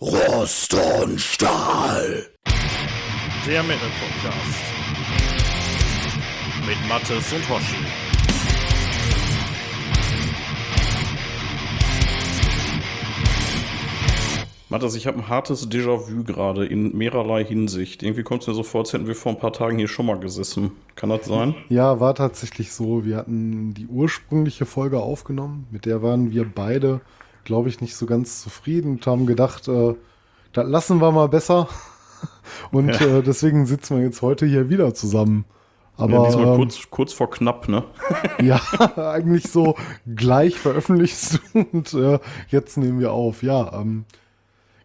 Rost und Stahl. Der Metal Podcast. Mit Mattes und Hoshi. Mattes, ich habe ein hartes Déjà-vu gerade in mehrerlei Hinsicht. Irgendwie kommt es mir so vor, als hätten wir vor ein paar Tagen hier schon mal gesessen. Kann das sein? Ja, war tatsächlich so. Wir hatten die ursprüngliche Folge aufgenommen. Mit der waren wir beide, glaube ich, nicht so ganz zufrieden und haben gedacht, äh, das lassen wir mal besser. Und ja. äh, deswegen sitzen wir jetzt heute hier wieder zusammen. Aber ja, diesmal ähm, kurz, kurz vor knapp, ne? ja, eigentlich so gleich veröffentlicht und äh, jetzt nehmen wir auf. Ja, ähm,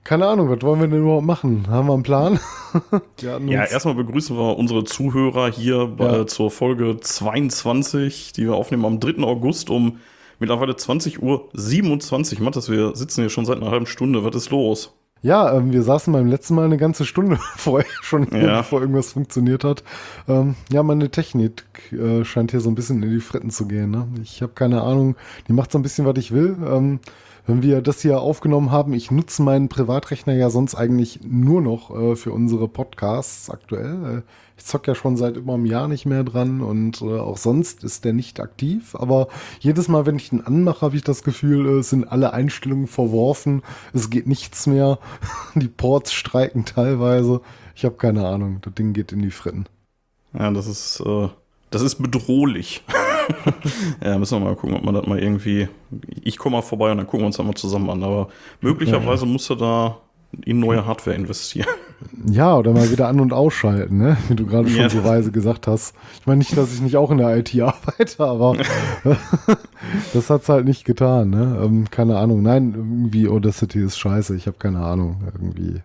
keine Ahnung, was wollen wir denn überhaupt machen? Haben wir einen Plan? ja, erstmal begrüßen wir unsere Zuhörer hier bei, ja. zur Folge 22, die wir aufnehmen am 3. August um mittlerweile 20.27 Uhr. Matthias, wir sitzen hier schon seit einer halben Stunde. Was ist los? Ja, ähm, wir saßen beim letzten Mal eine ganze Stunde vorher schon, ja. bevor irgendwas funktioniert hat. Ähm, ja, meine Technik äh, scheint hier so ein bisschen in die Fretten zu gehen. Ne? Ich habe keine Ahnung, die macht so ein bisschen, was ich will. Ähm, wenn wir das hier aufgenommen haben, ich nutze meinen Privatrechner ja sonst eigentlich nur noch äh, für unsere Podcasts aktuell. Äh, ich zock ja schon seit über einem Jahr nicht mehr dran und äh, auch sonst ist der nicht aktiv. Aber jedes Mal, wenn ich ihn anmache, habe ich das Gefühl, äh, sind alle Einstellungen verworfen. Es geht nichts mehr. die Ports streiken teilweise. Ich habe keine Ahnung. Das Ding geht in die Fritten. Ja, das ist, äh, das ist bedrohlich. ja, müssen wir mal gucken, ob man das mal irgendwie. Ich komme mal vorbei und dann gucken wir uns das mal zusammen an. Aber möglicherweise ja. musst du da in neue Hardware investieren. Ja, oder mal wieder an- und ausschalten, ne? wie du gerade schon ja. so weise gesagt hast. Ich meine nicht, dass ich nicht auch in der IT arbeite, aber das hat es halt nicht getan. Ne? Ähm, keine Ahnung. Nein, irgendwie Audacity ist scheiße. Ich habe keine Ahnung. Irgendwie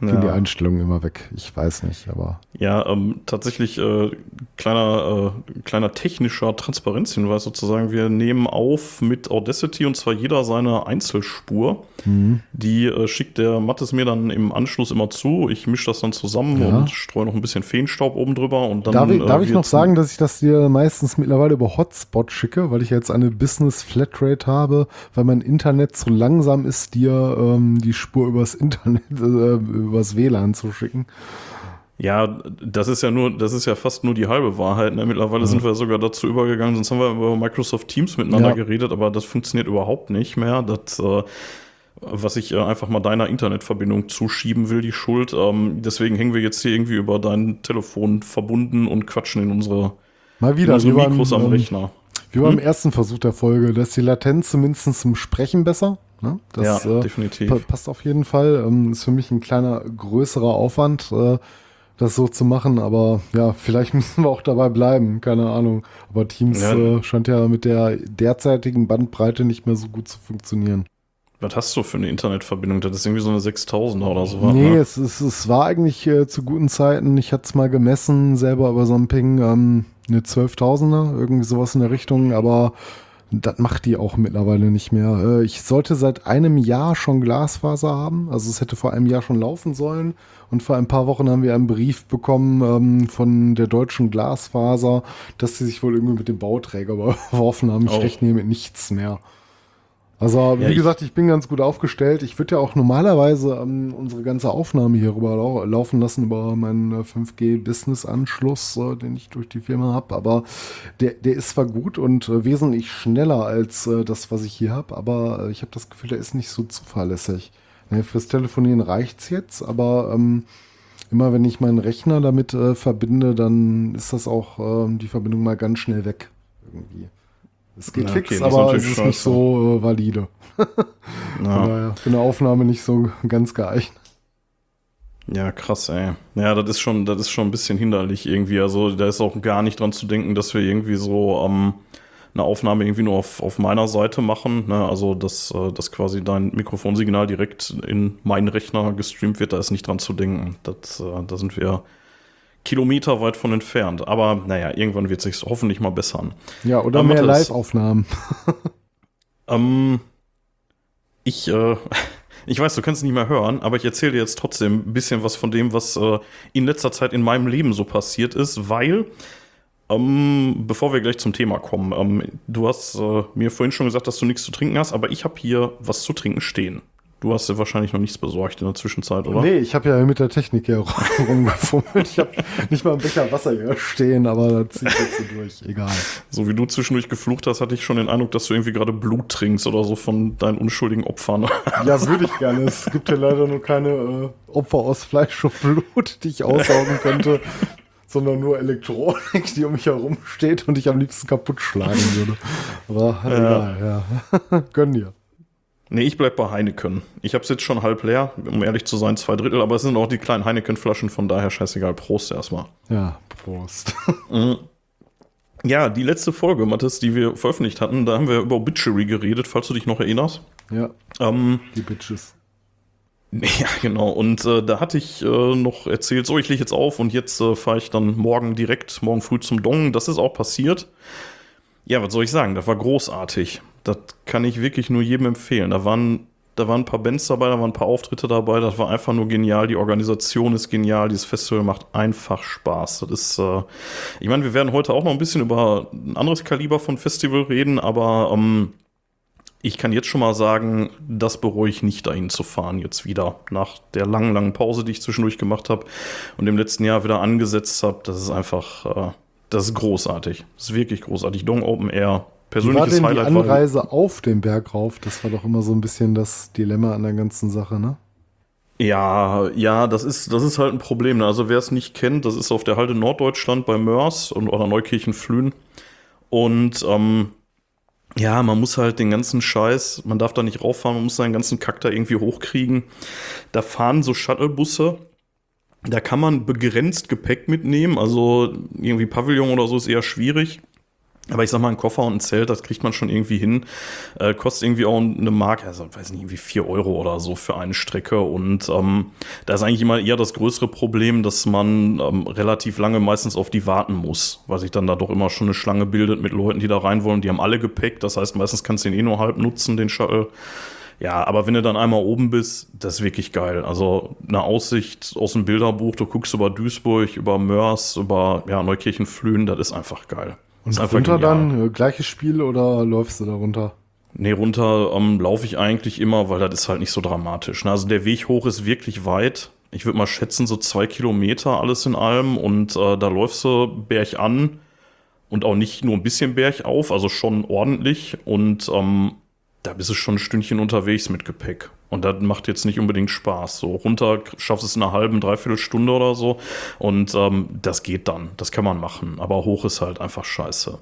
gehen ja. die Einstellungen immer weg. Ich weiß nicht, aber. Ja, ähm, tatsächlich äh, kleiner, äh, kleiner technischer Transparenzhinweis sozusagen. Wir nehmen auf mit Audacity und zwar jeder seine Einzelspur. Mhm. Die äh, schickt der Mattes mir dann im Anschluss immer zu. Ich mische das dann zusammen ja. und streue noch ein bisschen Feenstaub oben drüber und dann. Darf ich, darf ich noch sagen, dass ich das dir meistens mittlerweile über Hotspot schicke, weil ich jetzt eine Business Flatrate habe, weil mein Internet zu langsam ist, dir ähm, die Spur übers Internet äh, übers WLAN zu schicken. Ja, das ist ja nur, das ist ja fast nur die halbe Wahrheit. Ne? Mittlerweile ja. sind wir sogar dazu übergegangen, sonst haben wir über Microsoft Teams miteinander ja. geredet, aber das funktioniert überhaupt nicht mehr. Das, äh, was ich äh, einfach mal deiner Internetverbindung zuschieben will, die Schuld. Ähm, deswegen hängen wir jetzt hier irgendwie über dein Telefon verbunden und quatschen in unsere, mal wieder, in unsere Mikros beim, am Rechner. Wie beim hm? ersten Versuch der Folge, da ist die Latenz zumindest zum Sprechen besser. Ne? Das, ja, äh, definitiv. passt auf jeden Fall. Ähm, ist für mich ein kleiner, größerer Aufwand, äh, das so zu machen. Aber ja, vielleicht müssen wir auch dabei bleiben. Keine Ahnung. Aber Teams ja. äh, scheint ja mit der derzeitigen Bandbreite nicht mehr so gut zu funktionieren. Was hast du für eine Internetverbindung? Das ist irgendwie so eine 6000er oder so. Nee, ne? es, es, es war eigentlich äh, zu guten Zeiten. Ich hatte es mal gemessen, selber über so einem Ping, ähm, eine 12.000er, irgendwie sowas in der Richtung. Aber das macht die auch mittlerweile nicht mehr. Äh, ich sollte seit einem Jahr schon Glasfaser haben. Also es hätte vor einem Jahr schon laufen sollen. Und vor ein paar Wochen haben wir einen Brief bekommen ähm, von der deutschen Glasfaser, dass sie sich wohl irgendwie mit dem Bauträger überworfen haben. Ich oh. rechne mit nichts mehr. Also, wie ja, gesagt, ich bin ganz gut aufgestellt. Ich würde ja auch normalerweise ähm, unsere ganze Aufnahme hier rüber lau laufen lassen über meinen 5G-Business-Anschluss, äh, den ich durch die Firma habe. Aber der, der ist zwar gut und äh, wesentlich schneller als äh, das, was ich hier habe, aber äh, ich habe das Gefühl, der ist nicht so zuverlässig. Ne, fürs Telefonieren reicht's jetzt, aber ähm, immer wenn ich meinen Rechner damit äh, verbinde, dann ist das auch ähm, die Verbindung mal ganz schnell weg. Irgendwie. Es geht ja, okay, fix, aber es ist nicht so äh, valide. ja. daher für eine Aufnahme nicht so ganz geeignet. Ja, krass, ey. Ja, das ist schon, das ist schon ein bisschen hinderlich irgendwie. Also da ist auch gar nicht dran zu denken, dass wir irgendwie so ähm, eine Aufnahme irgendwie nur auf, auf meiner Seite machen. Ne? Also dass, äh, dass quasi dein Mikrofonsignal direkt in meinen Rechner gestreamt wird, da ist nicht dran zu denken. Das, äh, da sind wir Kilometer weit von entfernt. Aber naja, irgendwann wird es sich hoffentlich mal bessern. Ja, oder Aber mehr Live-Aufnahmen. ähm, ich, äh, ich weiß, du kannst es nicht mehr hören, aber ich erzähle dir jetzt trotzdem ein bisschen was von dem, was äh, in letzter Zeit in meinem Leben so passiert ist, weil, ähm, bevor wir gleich zum Thema kommen, ähm, du hast äh, mir vorhin schon gesagt, dass du nichts zu trinken hast, aber ich habe hier was zu trinken stehen. Du hast ja wahrscheinlich noch nichts besorgt in der Zwischenzeit, oder? Nee, ich habe ja mit der Technik hier rumgefummelt. Ich habe nicht mal einen Becher Wasser hier stehen, aber da ziehe ich jetzt so durch. Egal. So wie du zwischendurch geflucht hast, hatte ich schon den Eindruck, dass du irgendwie gerade Blut trinkst oder so von deinen unschuldigen Opfern. Ja, würde ich gerne. Es gibt ja leider nur keine äh, Opfer aus Fleisch und Blut, die ich aussaugen könnte, sondern nur Elektronik, die um mich herum steht und ich am liebsten kaputt schlagen würde. Aber Ja. egal, ja. Gönn dir. Nee, ich bleib bei Heineken. Ich hab's jetzt schon halb leer, um ehrlich zu sein, zwei Drittel, aber es sind auch die kleinen Heineken-Flaschen, von daher scheißegal. Prost erstmal. Ja, Prost. Ja, die letzte Folge, Mathis, die wir veröffentlicht hatten, da haben wir über Obituary geredet, falls du dich noch erinnerst. Ja, Ähm, die Bitches. ja, genau. Und äh, da hatte ich äh, noch erzählt, so, ich lege jetzt auf und jetzt äh, fahre ich dann morgen direkt, morgen früh zum Dong. Das ist auch passiert. Ja, was soll ich sagen? Das war großartig. Das kann ich wirklich nur jedem empfehlen. Da waren, da waren ein paar Bands dabei, da waren ein paar Auftritte dabei. Das war einfach nur genial. Die Organisation ist genial. Dieses Festival macht einfach Spaß. Das ist, äh, ich meine, wir werden heute auch noch ein bisschen über ein anderes Kaliber von Festival reden, aber ähm, ich kann jetzt schon mal sagen, das bereue ich nicht, dahin zu fahren jetzt wieder. Nach der langen, langen Pause, die ich zwischendurch gemacht habe und im letzten Jahr wieder angesetzt habe. Das ist einfach, äh, das ist großartig. Das ist wirklich großartig. Dong Open Air, Wie war persönliches denn die Highlight. weil- Anreise auf den Berg rauf? Das war doch immer so ein bisschen das Dilemma an der ganzen Sache, ne? Ja, ja, das ist, das ist halt ein Problem. ne? Also wer es nicht kennt, das ist auf der Halde Norddeutschland bei Mörs und, oder Neukirchen-Flühen. Und ähm, ja, man muss halt den ganzen Scheiß, man darf da nicht rauffahren, man muss seinen ganzen Kack da irgendwie hochkriegen. Da fahren so Shuttlebusse. Da kann man begrenzt Gepäck mitnehmen, also irgendwie Pavillon oder so ist eher schwierig. Aber ich sag mal, ein Koffer und ein Zelt, das kriegt man schon irgendwie hin. Äh, kostet irgendwie auch eine Mark, also weiß nicht, irgendwie 4 Euro oder so für eine Strecke. Und ähm, da ist eigentlich immer eher das größere Problem, dass man ähm, relativ lange meistens auf die warten muss, weil sich dann da doch immer schon eine Schlange bildet mit Leuten, die da rein wollen. Die haben alle Gepäck, das heißt, meistens kannst du den eh nur halb nutzen, den Shuttle. Ja, aber wenn du dann einmal oben bist, das ist wirklich geil. Also eine Aussicht aus dem Bilderbuch, du guckst über Duisburg, über Mörs, über ja, Neukirchen-Flühen, das ist einfach geil. Und ist einfach runter dann, äh, gleiches Spiel oder läufst du da runter? Nee, runter ähm, laufe ich eigentlich immer, weil das ist halt nicht so dramatisch. ne? Also der Weg hoch ist wirklich weit. Ich würde mal schätzen, so zwei Kilometer alles in allem. Und äh, da läufst du Berg an und auch nicht nur ein bisschen Berg auf, also schon ordentlich. Und ähm, da bist du schon ein Stündchen unterwegs mit Gepäck. Und das macht jetzt nicht unbedingt Spaß. So runter schaffst du es in einer halben, dreiviertel Stunde oder so. Und ähm, das geht dann. Das kann man machen. Aber hoch ist halt einfach scheiße.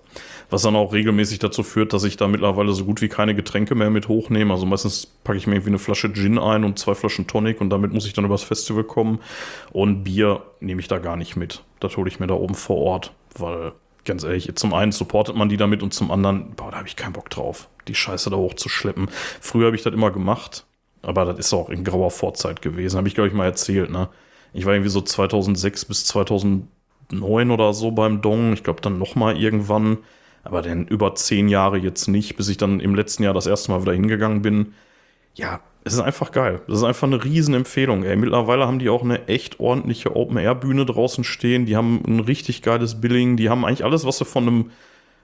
Was dann auch regelmäßig dazu führt, dass ich da mittlerweile so gut wie keine Getränke mehr mit hochnehme. Also meistens packe ich mir irgendwie eine Flasche Gin ein und zwei Flaschen Tonic und damit muss ich dann übers Festival kommen. Und Bier nehme ich da gar nicht mit. Das hole ich mir da oben vor Ort, weil ganz ehrlich, zum einen supportet man die damit und zum anderen, boah, da habe ich keinen Bock drauf, die Scheiße da hochzuschleppen. Früher habe ich das immer gemacht, aber das ist auch in grauer Vorzeit gewesen. Habe ich, glaube ich, mal erzählt, ne? Ich war irgendwie so 2006 bis 2009 oder so beim Dong. Ich glaube, dann noch mal irgendwann. Aber dann über zehn Jahre jetzt nicht, bis ich dann im letzten Jahr das erste Mal wieder hingegangen bin. Ja, es ist einfach geil. Das ist einfach eine Riesenempfehlung. Ey, mittlerweile haben die auch eine echt ordentliche Open-Air-Bühne draußen stehen. Die haben ein richtig geiles Billing. Die haben eigentlich alles, was du von einem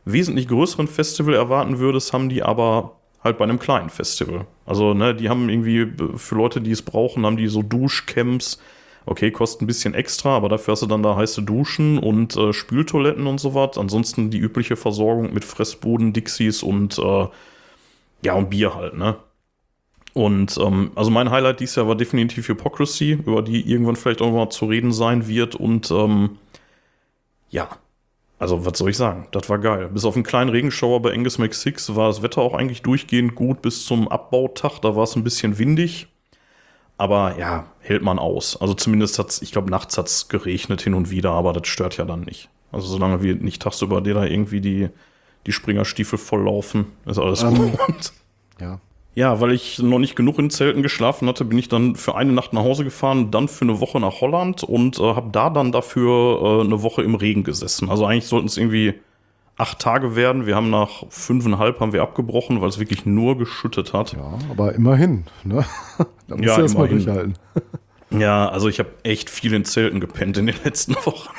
wesentlich größeren Festival erwarten würdest, haben die aber halt bei einem kleinen Festival. Also, ne, die haben irgendwie äh, für Leute, die es brauchen, haben die so Duschcamps. Okay, kostet ein bisschen extra, aber dafür hast du dann da heiße Duschen und äh, Spültoiletten und so was. Ansonsten die übliche Versorgung mit Fressbuden, Dixies und äh, ja, und Bier halt, ne? Und ähm, also mein Highlight dieses Jahr war definitiv Hypocrisy, über die irgendwann vielleicht auch mal zu reden sein wird. Und ähm, ja, also was soll ich sagen? Das war geil. Bis auf einen kleinen Regenschauer bei Angus McSix war das Wetter auch eigentlich durchgehend gut bis zum Abbautag. Da war es ein bisschen windig. Aber ja, hält man aus. Also zumindest hat es, ich glaube, nachts hat es geregnet hin und wieder, aber das stört ja dann nicht. Also solange wir nicht tagsüber dir da irgendwie die, die Springerstiefel volllaufen, ist alles Ähm, gut. Ja. Ja, weil ich noch nicht genug in Zelten geschlafen hatte, bin ich dann für eine Nacht nach Hause gefahren, dann für eine Woche nach Holland und äh, habe da dann dafür äh, eine Woche im Regen gesessen. Also eigentlich sollten es irgendwie acht Tage werden. Wir haben nach fünfeinhalb haben wir abgebrochen, weil es wirklich nur geschüttet hat. Ja, aber immerhin, ne? Da musst Ja, du erst mal immerhin. durchhalten. Ja, also ich habe echt viel in Zelten gepennt in den letzten Wochen.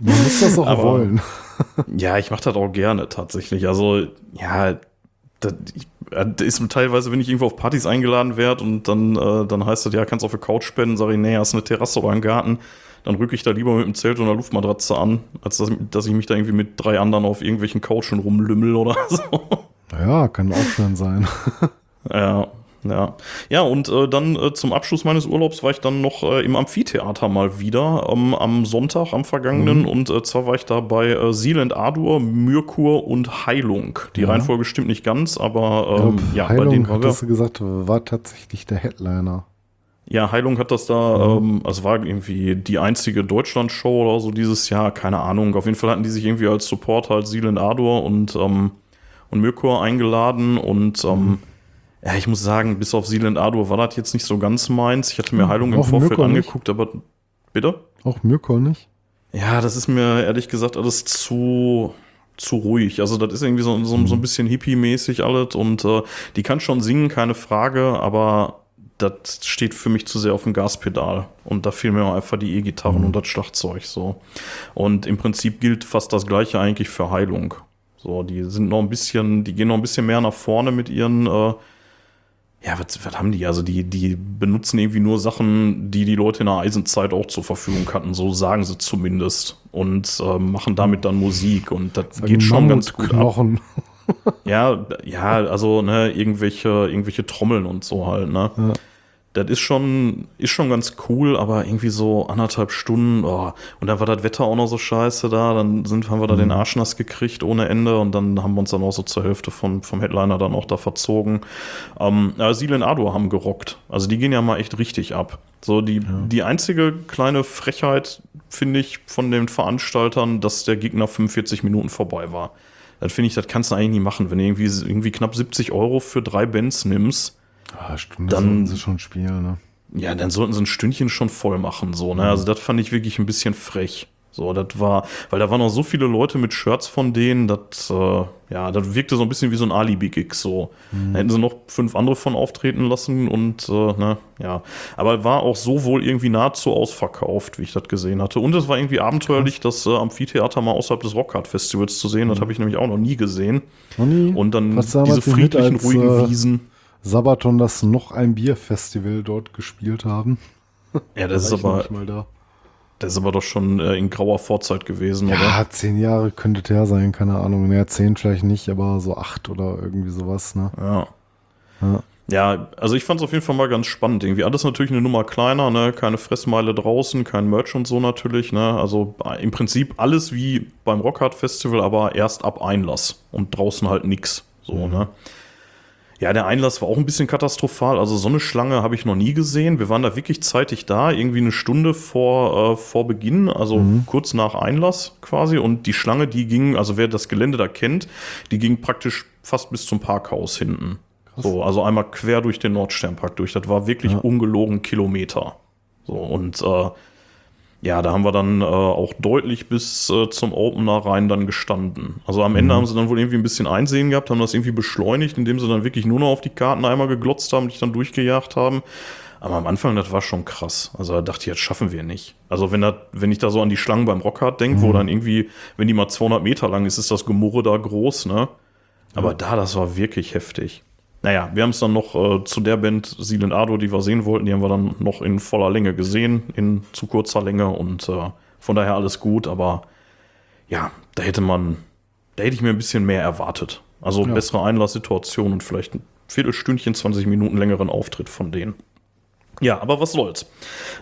Man muss das auch Aber- wollen. Ja, ich mache das auch gerne tatsächlich. Also, ja, das, ist teilweise, wenn ich irgendwo auf Partys eingeladen werde und dann, äh, dann heißt das, ja, kannst auf der Couch spenden, sage ich, nee, hast eine Terrasse oder einen Garten, dann rücke ich da lieber mit dem Zelt und einer Luftmatratze an, als dass, dass ich mich da irgendwie mit drei anderen auf irgendwelchen Couchen rumlümmel oder so. Ja, kann auch schön sein. Ja, ja. Ja, und äh, dann äh, zum Abschluss meines Urlaubs war ich dann noch äh, im Amphitheater mal wieder ähm, am Sonntag, am vergangenen. Mhm. Und äh, zwar war ich da bei äh, Seeland Adur, Myrkur und Heilung. Die Ja. Reihenfolge stimmt nicht ganz, aber ähm, glaub, ja, bei Heilung, denen waren wir. hattest du gesagt, war tatsächlich der Headliner. Ja, Heilung hat das da, ähm, also war irgendwie die einzige Deutschland-Show oder so dieses Jahr, keine Ahnung. Auf jeden Fall hatten die sich irgendwie als Support halt Seeland Adur und, ähm, und Mirkor eingeladen und ähm, ja, ich muss sagen, bis auf Seeland Adur war das jetzt nicht so ganz meins. Ich hatte mir Heilung im Auch Vorfeld nicht? angeguckt, aber bitte? Auch Mirko nicht? Ja, das ist mir ehrlich gesagt alles zu, zu ruhig. Also das ist irgendwie so, so, so ein bisschen hippie-mäßig alles und äh, die kann schon singen, keine Frage, aber das steht für mich zu sehr auf dem Gaspedal. Und da fehlen mir einfach die E-Gitarren und das Schlagzeug so. Und im Prinzip gilt fast das gleiche eigentlich für Heilung. So, die sind noch ein bisschen, die gehen noch ein bisschen mehr nach vorne mit ihren äh, ja, was, was haben die? Also die, die benutzen irgendwie nur Sachen, die die Leute in der Eisenzeit auch zur Verfügung hatten, so sagen sie zumindest. Und äh, machen damit dann Musik und das geht schon ganz gut ab. Knochen. Ja, ja, also ne, irgendwelche, irgendwelche Trommeln und so halt, ne? Ja. Das ist schon, ist schon ganz cool, aber irgendwie so anderthalb Stunden, oh. und dann war das Wetter auch noch so scheiße da, dann sind, haben wir da den Arsch nass gekriegt ohne Ende und dann haben wir uns dann auch so zur Hälfte von, vom Headliner dann auch da verzogen. Ähm, ja, Seal und Ado haben gerockt. Also die gehen ja mal echt richtig ab. So, die, die einzige kleine Frechheit, finde ich, von den Veranstaltern, dass der Gegner 45 Minuten vorbei war. Dann finde ich, das kannst du eigentlich nie machen. Wenn du irgendwie, irgendwie knapp 70 Euro für drei Bands nimmst, Ah, Stunde Dann- sollten sie schon spielen, ne? ja, dann sollten sie ein Stündchen schon voll machen, so, ne? Also das fand ich wirklich ein bisschen frech. So, das war, weil da waren noch so viele Leute mit Shirts von denen, das, äh, ja, das wirkte so ein bisschen wie so ein Alibi-Gig, so. Da hätten sie noch fünf andere von auftreten lassen und, äh, ne, ja. Aber war auch so wohl irgendwie nahezu ausverkauft, wie ich das gesehen hatte. Und es war irgendwie abenteuerlich, das äh, Amphitheater mal außerhalb des Rockhard-Festivals zu sehen. Das habe ich nämlich auch noch nie gesehen. Noch nie? Und dann diese friedlichen, als, ruhigen äh, Wiesen. Sabaton das noch ein Bierfestival dort gespielt haben. Ja, das Da ist aber, da. das ist aber doch schon äh, in grauer Vorzeit gewesen, oder? Ja, zehn Jahre könnte her sein, keine Ahnung. Naja, zehn vielleicht nicht, aber so acht oder irgendwie sowas, ne? Ja. Ja. Ja, also ich fand es auf jeden Fall mal ganz spannend. Irgendwie alles natürlich eine Nummer kleiner, ne? Keine Fressmeile draußen, kein Merch und so natürlich, ne? Also äh, im Prinzip alles wie beim Rockhard Festival, aber erst ab Einlass und draußen halt nix. So, ne? Ja, der Einlass war auch ein bisschen katastrophal. Also so eine Schlange habe ich noch nie gesehen. Wir waren da wirklich zeitig da, irgendwie eine Stunde vor, äh, vor Beginn, also kurz nach Einlass quasi. Und die Schlange, die ging, also wer das Gelände da kennt, die ging praktisch fast bis zum Parkhaus hinten. So, also einmal quer durch den Nordsternpark durch. Das war wirklich ungelogen Kilometer. So, und äh, ja, da haben wir dann äh, auch deutlich bis äh, zum Opener rein dann gestanden. Also am Ende haben sie dann wohl irgendwie ein bisschen Einsehen gehabt, haben das irgendwie beschleunigt, indem sie dann wirklich nur noch auf die Karten einmal geglotzt haben, dich dann durchgejagt haben. Aber am Anfang, das war schon krass. Also da dachte ich, jetzt schaffen wir nicht. Also wenn, das, wenn ich da so an die Schlangen beim Rockhard denke, wo dann irgendwie, wenn die mal 200 Meter lang ist, ist das Gemurre da groß, ne? Aber da, das war wirklich heftig. Naja, wir haben es dann noch äh, zu der Band Seal Ado, die wir sehen wollten, die haben wir dann noch in voller Länge gesehen, in zu kurzer Länge und äh, von daher alles gut, aber ja, da hätte man, da hätte ich mir ein bisschen mehr erwartet. Also Ja. bessere Einlasssituation und vielleicht ein Viertelstündchen, 20 Minuten längeren Auftritt von denen. Ja, aber was soll's.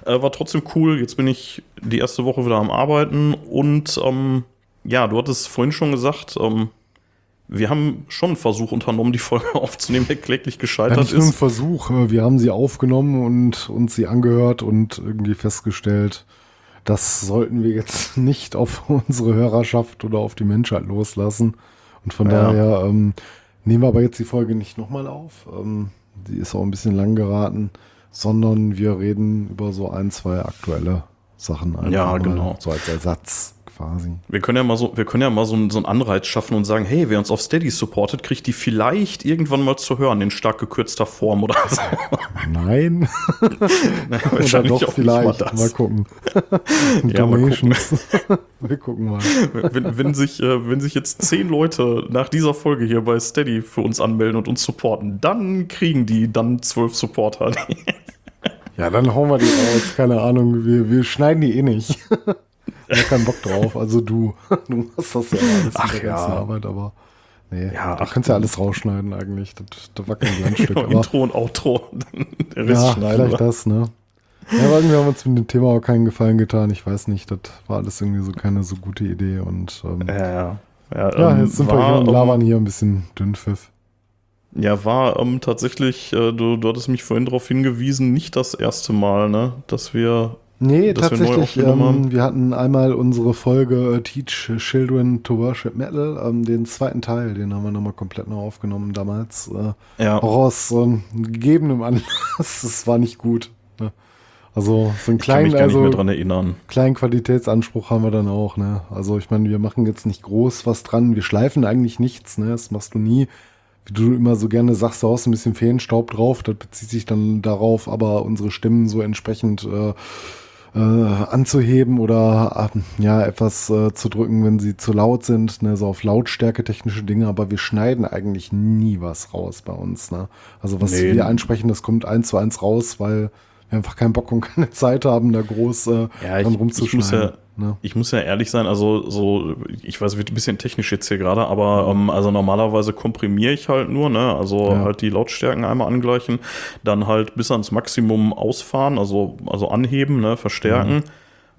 Äh, war trotzdem cool. Jetzt bin ich die erste Woche wieder am Arbeiten und ähm, ja, du hattest vorhin schon gesagt, ähm, wir haben schon einen Versuch unternommen, die Folge aufzunehmen, der kläglich Ja, gescheitert nicht nur ein ist. Versuch. äh, Wir haben sie aufgenommen und uns sie angehört und irgendwie festgestellt, das sollten wir jetzt nicht auf unsere Hörerschaft oder auf die Menschheit loslassen. Und von Ja. daher ähm, nehmen wir aber jetzt die Folge nicht nochmal auf. Ähm, die ist auch ein bisschen lang geraten, sondern wir reden über so ein, zwei aktuelle Sachen. einfach Ja, genau. So als Ersatz quasi. Wir können ja mal so, wir können ja mal so, einen- so einen Anreiz schaffen und sagen, hey, wer uns auf Steady supportet, kriegt die vielleicht irgendwann mal zu hören in stark gekürzter Form oder so. Nein. Naja, Oder doch vielleicht. mal Mal, das. gucken. Ja, mal Donations. wir gucken mal. Wenn, wenn, sich, äh, wenn sich jetzt zehn Leute nach dieser Folge hier bei Steady für uns anmelden und uns supporten, dann kriegen die dann zwölf Supporter. Ja, dann hauen wir die raus. Keine Ahnung. Wir, wir schneiden die eh nicht. Ich hab keinen Bock drauf. Also du. Du machst das ja alles Ach mit der ja. ganzen Arbeit, aber. Nee, Ja, du kannst ja alles rausschneiden eigentlich. Das, das war kein Landstück. Genau, aber, Intro und Outro. Der Rest ja, vielleicht wir. das, ne? Ja, aber irgendwie haben wir uns mit dem Thema auch keinen Gefallen getan. Ich weiß nicht, das war alles irgendwie so keine so gute Idee. Und ähm, Ja, ja. Ja, ja, ähm, jetzt sind wir war, hier und labern hier ein bisschen Dünnpfiff. Ja, war ähm, tatsächlich, äh, du, du hattest mich vorhin darauf hingewiesen, nicht das erste Mal, ne, dass wir. Nee, wir tatsächlich, aufgenommen ähm, wir hatten einmal unsere Folge äh, Teach Children to Worship Metal, ähm, den zweiten Teil, den haben wir nochmal komplett neu aufgenommen damals. Äh, Ja, auch aus ähm, gegebenem Anlass, das war nicht gut. Ne? Also so einen ich kann mich kleinen, also mehr dran erinnern. kleinen Qualitätsanspruch haben wir dann auch. Ne? Also ich meine, wir machen jetzt nicht groß was dran, wir schleifen eigentlich nichts, ne? das machst du nie. Wie du immer so gerne sagst, du hast ein bisschen Feenstaub drauf, das bezieht sich dann darauf, aber unsere Stimmen so entsprechend äh, äh, anzuheben oder äh, ja etwas äh, zu drücken, wenn sie zu laut sind, ne, so auf Lautstärke technische Dinge, aber wir schneiden eigentlich nie was raus bei uns, ne? Also was Nee. wir ansprechen, das kommt eins zu eins raus, weil wir einfach keinen Bock und keine Zeit haben, da groß äh, Ja, dran ich, ich, muss rumzuschneiden. ja, ne? ich muss ja ehrlich sein, also so, ich weiß, wird ein bisschen technisch jetzt hier gerade, aber ähm, also normalerweise komprimiere ich halt nur, ne? Also Ja. halt die Lautstärken einmal angleichen, dann halt bis ans Maximum ausfahren, also, also anheben, ne, verstärken.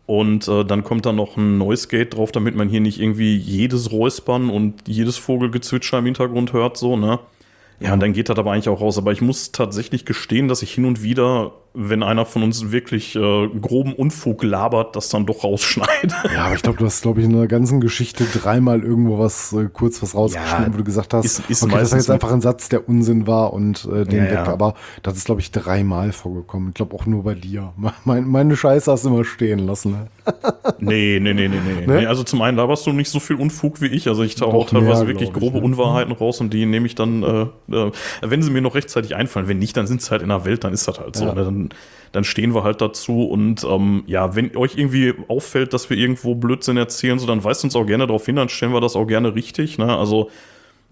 Und äh, dann kommt dann noch ein Noise Gate drauf, damit man hier nicht irgendwie jedes Räuspern und jedes Vogelgezwitscher im Hintergrund hört, so, ne? Ja, und dann geht das aber eigentlich auch raus. Aber ich muss tatsächlich gestehen, dass ich hin und wieder, wenn einer von uns wirklich äh, groben Unfug labert, das dann doch rausschneide. Ja, aber ich glaube, du hast, glaube ich, in der ganzen Geschichte dreimal irgendwo was, äh, kurz was rausgeschnitten, Ja, wo du gesagt hast, ist- ist okay, das war jetzt einfach ein Satz, der Unsinn war und äh, den Ja, weg. ja. Aber das ist, glaube ich, dreimal vorgekommen. Ich glaube auch nur bei dir. Mein, meine Scheiße hast du immer stehen lassen. Ne? Nee, nee, nee, nee, nee, Ne? nee. Also zum einen laberst du nicht so viel Unfug wie ich. Also ich tauche auch teilweise mehr, wirklich ich, grobe ne? Unwahrheiten raus und die nehme ich dann, äh, äh, wenn sie mir noch rechtzeitig einfallen. Wenn nicht, dann sind sie halt in der Welt, dann ist das halt so. Ja. Ne? Dann, dann stehen wir halt dazu und ähm, ja, wenn euch irgendwie auffällt, dass wir irgendwo Blödsinn erzählen, so dann weist uns auch gerne darauf hin, dann stellen wir das auch gerne richtig. Ne? Also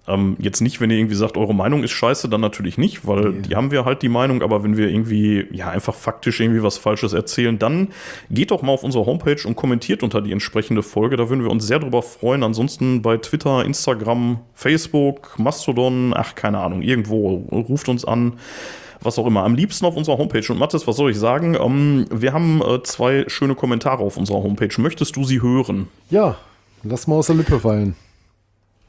ähm, jetzt nicht, wenn ihr irgendwie sagt, eure Meinung ist scheiße, dann natürlich nicht, weil Nee. die haben wir halt die Meinung, aber wenn wir irgendwie, ja, einfach faktisch irgendwie was Falsches erzählen, dann geht doch mal auf unsere Homepage und kommentiert unter die entsprechende Folge. Da würden wir uns sehr drüber freuen. Ansonsten bei Twitter, Instagram, Facebook, Mastodon, ach, keine Ahnung, irgendwo ruft uns an. Was auch immer. Am liebsten auf unserer Homepage. Und Mathis, was soll ich sagen? Ähm, wir haben äh, zwei schöne Kommentare auf unserer Homepage. Möchtest du sie hören? Ja, lass mal aus der Lippe fallen.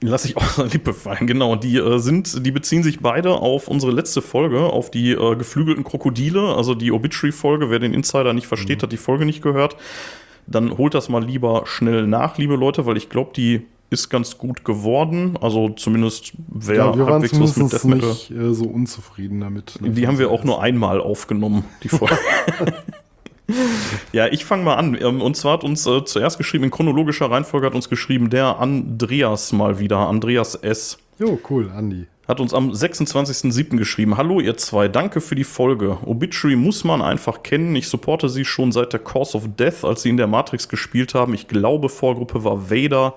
Lass ich aus der Lippe fallen, genau. Die äh, sind, die beziehen sich beide auf unsere letzte Folge, auf die äh, geflügelten Krokodile, also die Obituary-Folge. Wer den Insider nicht versteht, hat die Folge nicht gehört. Dann holt das mal lieber schnell nach, liebe Leute, weil ich glaube, die ist ganz gut geworden. Also zumindest wer Ja, wir waren halbwegs was mit Death Metal. nicht äh, so unzufrieden damit. ne? Die haben wir auch nur einmal aufgenommen, die Folge. ja, ich fange mal an. Ähm, Und zwar hat uns äh, zuerst geschrieben, in chronologischer Reihenfolge hat uns geschrieben, der Andreas mal wieder, Andreas S. Jo, cool, Andi. Hat uns am 26.07. geschrieben. Hallo ihr zwei, danke für die Folge. Obituary muss man einfach kennen. Ich supporte sie schon seit der Course of Death, als sie in der Matrix gespielt haben. Ich glaube, Vorgruppe war Vader.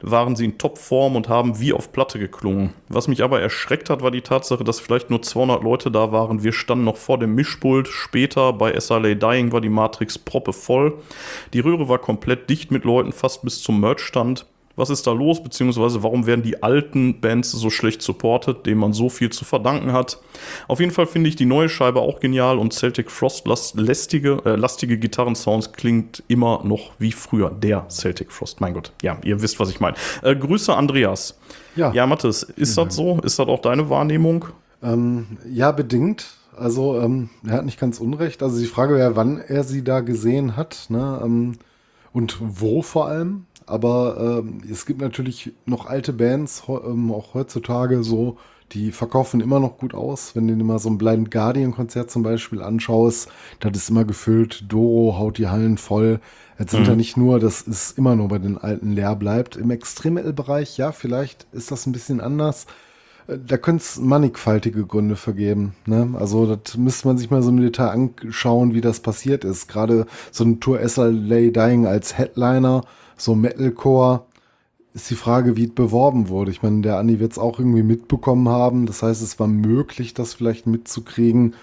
Waren sie in Topform und haben wie auf Platte geklungen. Was mich aber erschreckt hat, war die Tatsache, dass vielleicht nur 200 Leute da waren. Wir standen noch vor dem Mischpult. Später bei SLA Dying war die Matrix proppe voll. Die Röhre war komplett dicht mit Leuten, fast bis zum Merchstand. Was ist da los, beziehungsweise warum werden die alten Bands so schlecht supportet, denen man so viel zu verdanken hat? Auf jeden Fall finde ich die neue Scheibe auch genial und Celtic Frost lästige, äh, lastige Gitarrensounds klingt immer noch wie früher. Der Celtic Frost, mein Gott. Ja, ihr wisst, was ich meine. Äh, Grüße, Andreas. Ja, Ja, Mathis, ist das so? Ist das auch deine Wahrnehmung? ähm, ja bedingt. Also, ähm, er hat nicht ganz unrecht. Also, die Frage wäre, wann er sie da gesehen hat ne? ähm, und wo vor allem. Aber ähm, es gibt natürlich noch alte Bands, ähm, auch heutzutage so, Die verkaufen immer noch gut aus. Wenn du dir mal so ein Blind Guardian-Konzert zum Beispiel anschaust, das ist immer gefüllt. Doro haut die Hallen voll. Jetzt sind Mhm. ja nicht nur, dass es immer nur bei den alten leer bleibt. Im Extrem-Metal-Bereich, ja, vielleicht ist das ein bisschen anders. Äh, Da könnte es mannigfaltige Gründe vergeben. Ne? Also das müsste man sich mal so im Detail anschauen, wie das passiert ist. Gerade so ein Tour SLA Dying als Headliner, so Metalcore, ist die Frage, wie es beworben wurde. Ich meine, der Andi wird es auch irgendwie mitbekommen haben. Das heißt, es war möglich, das vielleicht mitzukriegen.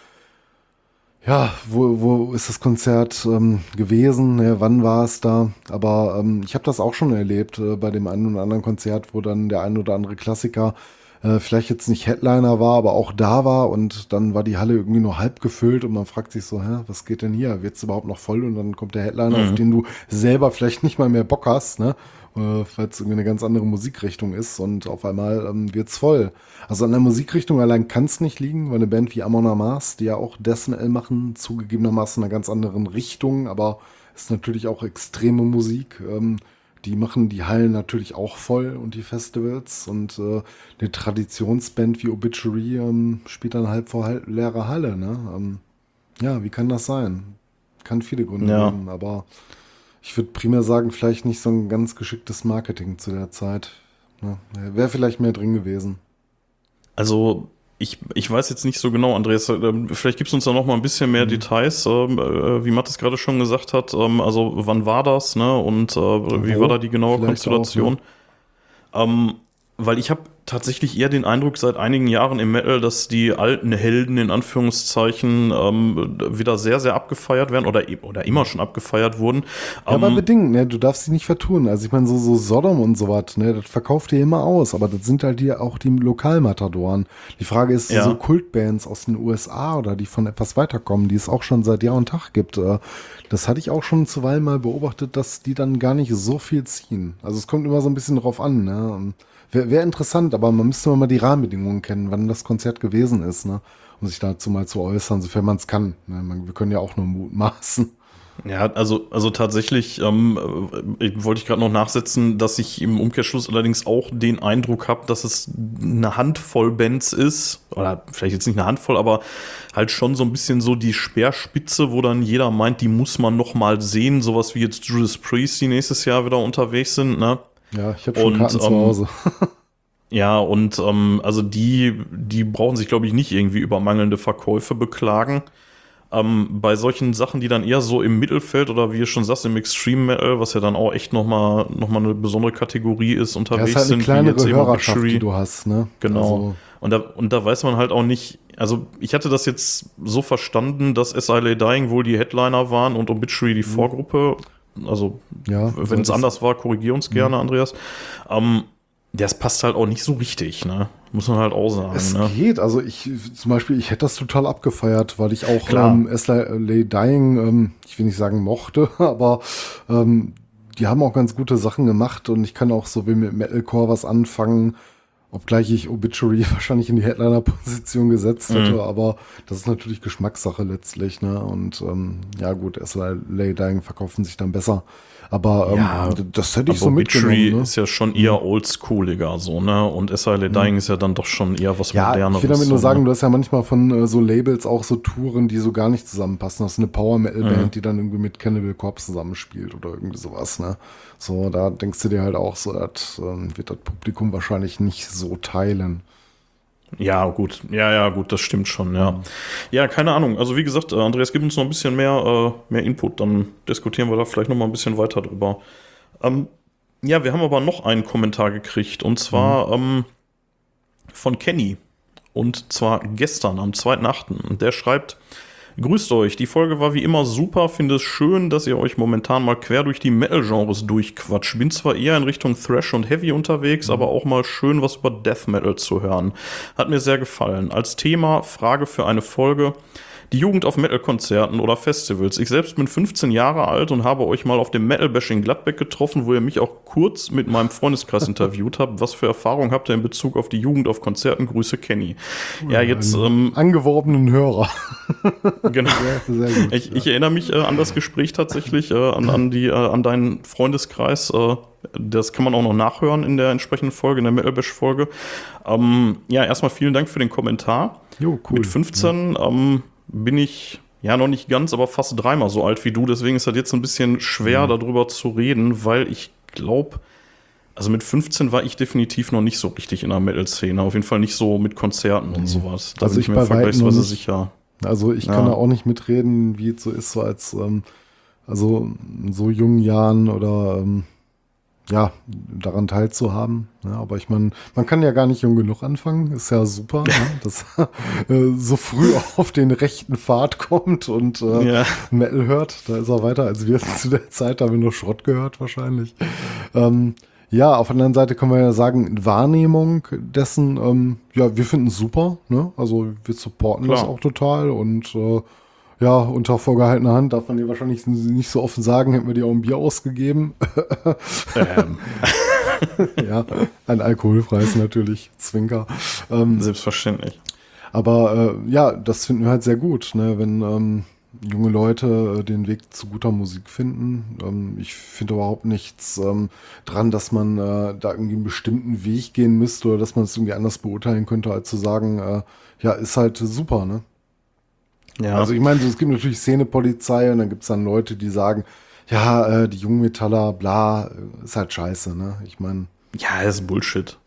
Ja, wo, wo ist das Konzert ähm, gewesen? Ne, wann war es da? Aber ähm, ich habe das auch schon erlebt äh, bei dem einen oder anderen Konzert, wo dann der ein oder andere Klassiker äh, vielleicht jetzt nicht Headliner war, aber auch da war und dann war die Halle irgendwie nur halb gefüllt und man fragt sich so, hä, was geht denn hier? Wird es überhaupt noch voll? Und dann kommt der Headliner, auf den du selber vielleicht nicht mal mehr Bock hast, ne? Äh, weil es irgendwie eine ganz andere Musikrichtung ist und auf einmal ähm, wird's voll. Also an der Musikrichtung allein kann es nicht liegen, weil eine Band wie Amon Amarth, die ja auch Death machen, zugegebenermaßen in einer ganz anderen Richtung, aber ist natürlich auch extreme Musik. Ähm, die machen die Hallen natürlich auch voll und die Festivals und äh, eine Traditionsband wie Obituary ähm, spielt dann halb vor halb leerer Halle. Ne? Ähm, ja, wie kann das sein? Kann viele Gründe Ja. haben, aber ich würde primär sagen, vielleicht nicht so ein ganz geschicktes Marketing zu der Zeit. Ne? Wäre vielleicht mehr drin gewesen. Also ich, ich weiß jetzt nicht so genau, Andreas, ähm, vielleicht gibst du uns da noch mal ein bisschen mehr Details, ähm, äh, wie Matt es gerade schon gesagt hat. Ähm, also wann war das, ne? Und äh, wie war da die genaue Vielleicht Konstellation? Ähm, weil ich habe tatsächlich eher den Eindruck seit einigen Jahren im Metal, dass die alten Helden in Anführungszeichen ähm, wieder sehr, sehr abgefeiert werden oder, e- oder immer schon abgefeiert wurden. Ja, aber Ähm, bedingt, ne? Du darfst sie nicht vertun. Also ich meine, so, so Sodom und so was, ne, das verkauft ihr immer aus, aber das sind halt die, auch die Lokalmatadoren. Die Frage ist, Ja. so Kultbands aus den USA oder die von etwas weiterkommen, die es auch schon seit Jahr und Tag gibt, äh, das hatte ich auch schon zuweilen mal beobachtet, dass die dann gar nicht so viel ziehen. Also es kommt immer so ein bisschen drauf an, ne? Wäre wär interessant, aber man müsste mal die Rahmenbedingungen kennen, wann das Konzert gewesen ist, ne? Um sich dazu mal zu äußern, sofern man es kann. Ne? Man, wir können ja auch nur mutmaßen. Ja, also, also tatsächlich ähm, äh, wollte ich gerade noch nachsetzen, dass ich im Umkehrschluss allerdings auch den Eindruck habe, dass es eine Handvoll Bands ist, oder vielleicht jetzt nicht eine Handvoll, aber halt schon so ein bisschen so die Speerspitze, wo dann jeder meint, die muss man noch mal sehen, sowas wie jetzt Judas Priest, die nächstes Jahr wieder unterwegs sind, ne? Ja, ich habe schon Und, Karten zu ähm, Hause. Ja, und ähm, also die, die brauchen sich, glaube ich, nicht irgendwie über mangelnde Verkäufe beklagen. Ähm, bei solchen Sachen, die dann eher so im Mittelfeld oder wie ihr schon sagst, im Extreme Metal, was ja dann auch echt nochmal noch mal eine besondere Kategorie ist, Ja, unterwegs ist halt eine sind, wie kleinere jetzt eben Hörerschaft, die du hast, ne? Genau. Also, Und da, und da weiß man halt auch nicht, also ich hatte das jetzt so verstanden, dass SILA Dying wohl die Headliner waren und Obituary die Vorgruppe. Also, Mhm. ja, wenn es anders war, korrigier uns gerne, Andreas. Ähm, das passt halt auch nicht so richtig, ne? Muss man halt auch sagen, Es ne? geht, also ich zum Beispiel, ich hätte das total abgefeiert, weil ich auch Klar. ähm, SLA Dying, ähm, ich will nicht sagen mochte, aber ähm, die haben auch ganz gute Sachen gemacht und ich kann auch so wie mit Metalcore was anfangen, obgleich ich Obituary wahrscheinlich in die Headliner-Position gesetzt Mhm. hätte, aber das ist natürlich Geschmackssache letztlich, ne? Und ähm, ja gut, SLA Dying verkaufen sich dann besser. Aber ähm, Ja, das hätte ich Aber so mitgenommen. Ne? ist ja schon eher oldschooliger, so, ne? Und SILA Dying ist ja dann doch schon eher was Mhm. Ja, moderneres. ich will damit nur sagen, ne? du hast ja manchmal von äh, so Labels auch so Touren, die so gar nicht zusammenpassen. Das ist eine Power Metal Band, Mhm. die dann irgendwie mit Cannibal Corpse zusammenspielt oder irgendwie sowas, ne? So, da denkst du dir halt auch so, das ähm, wird das Publikum wahrscheinlich nicht so teilen. Ja, gut. Ja, ja, gut, das stimmt schon, ja. Ja, keine Ahnung. Also wie gesagt, äh, Andreas, gib uns noch ein bisschen mehr, äh, mehr Input, dann diskutieren wir da vielleicht noch mal ein bisschen weiter drüber. Ähm, ja, wir haben aber noch einen Kommentar gekriegt und zwar ähm, von Kenny. Und zwar gestern am 2.8. Und Der schreibt, Grüßt euch, die Folge war wie immer super, finde es schön, dass ihr euch momentan mal quer durch die Metal-Genres durchquatscht. Bin zwar eher in Richtung Thrash und Heavy unterwegs, aber auch mal schön was über Death Metal zu hören. Hat mir sehr gefallen. Als Thema, Frage für eine Folge. Die Jugend auf Metal-Konzerten oder Festivals. Ich selbst bin 15 Jahre alt und habe euch mal auf dem Metal-Bashing Gladbeck getroffen, wo ihr mich auch kurz mit meinem Freundeskreis interviewt habt. Was für Erfahrungen habt ihr in Bezug auf die Jugend auf Konzerten? Grüße, Kenny. Ja, jetzt, ähm, Angeworbenen Hörer. genau. Sehr gut. Ich, ich erinnere mich äh, an das Gespräch tatsächlich, äh, an, an, die, äh, an deinen Freundeskreis. Äh, Das kann man auch noch nachhören in der entsprechenden Folge, in der Metal Bash Folge. Ähm, ja, erstmal vielen Dank für den Kommentar. Jo, cool. Mit 15 ähm, bin ich ja noch nicht ganz, aber fast dreimal so alt wie du. Deswegen ist das jetzt ein bisschen schwer, darüber zu reden, weil ich glaube, also mit 15 war ich definitiv noch nicht so richtig in der Metal-Szene. Auf jeden Fall nicht so mit Konzerten und sowas. Da Also bin ich weitem vergleichsweise nicht. sicher. Also ich Ja. kann da auch nicht mitreden, wie es so ist, so als ähm, also in so jungen Jahren oder ähm, ja, daran teilzuhaben. Ja, aber ich meine, man kann ja gar nicht jung genug anfangen, ist ja super, ne? dass äh, so früh auf den rechten Pfad kommt und äh, Ja. Metal hört. Da ist er weiter als wir zu der Zeit, da haben wir nur Schrott gehört wahrscheinlich. Ähm, ja, auf der anderen Seite können wir ja sagen, Wahrnehmung dessen, ähm, ja, wir finden es super, ne? Also wir supporten das Klar. auch total und äh, ja, unter vorgehaltener Hand darf man dir wahrscheinlich nicht so offen sagen, hätten wir dir auch ein Bier ausgegeben. Ähm, ja, ein alkoholfreies natürlich, Zwinker. Ähm, selbstverständlich. aber äh, ja, das finden wir halt sehr gut, ne? wenn ähm, junge Leute äh, den Weg zu guter Musik finden. Ähm, ich finde überhaupt nichts ähm, dran, dass man äh, da irgendwie einen bestimmten Weg gehen müsste oder dass man es irgendwie anders beurteilen könnte, als zu sagen, äh, ja, ist halt super, ne? Ja. Also ich meine, es gibt natürlich Szenepolizei und dann gibt es dann Leute, die sagen, ja, äh, die Jungmetaller, bla, äh, ist halt scheiße, ne? Ich meine, ja, ist Bullshit.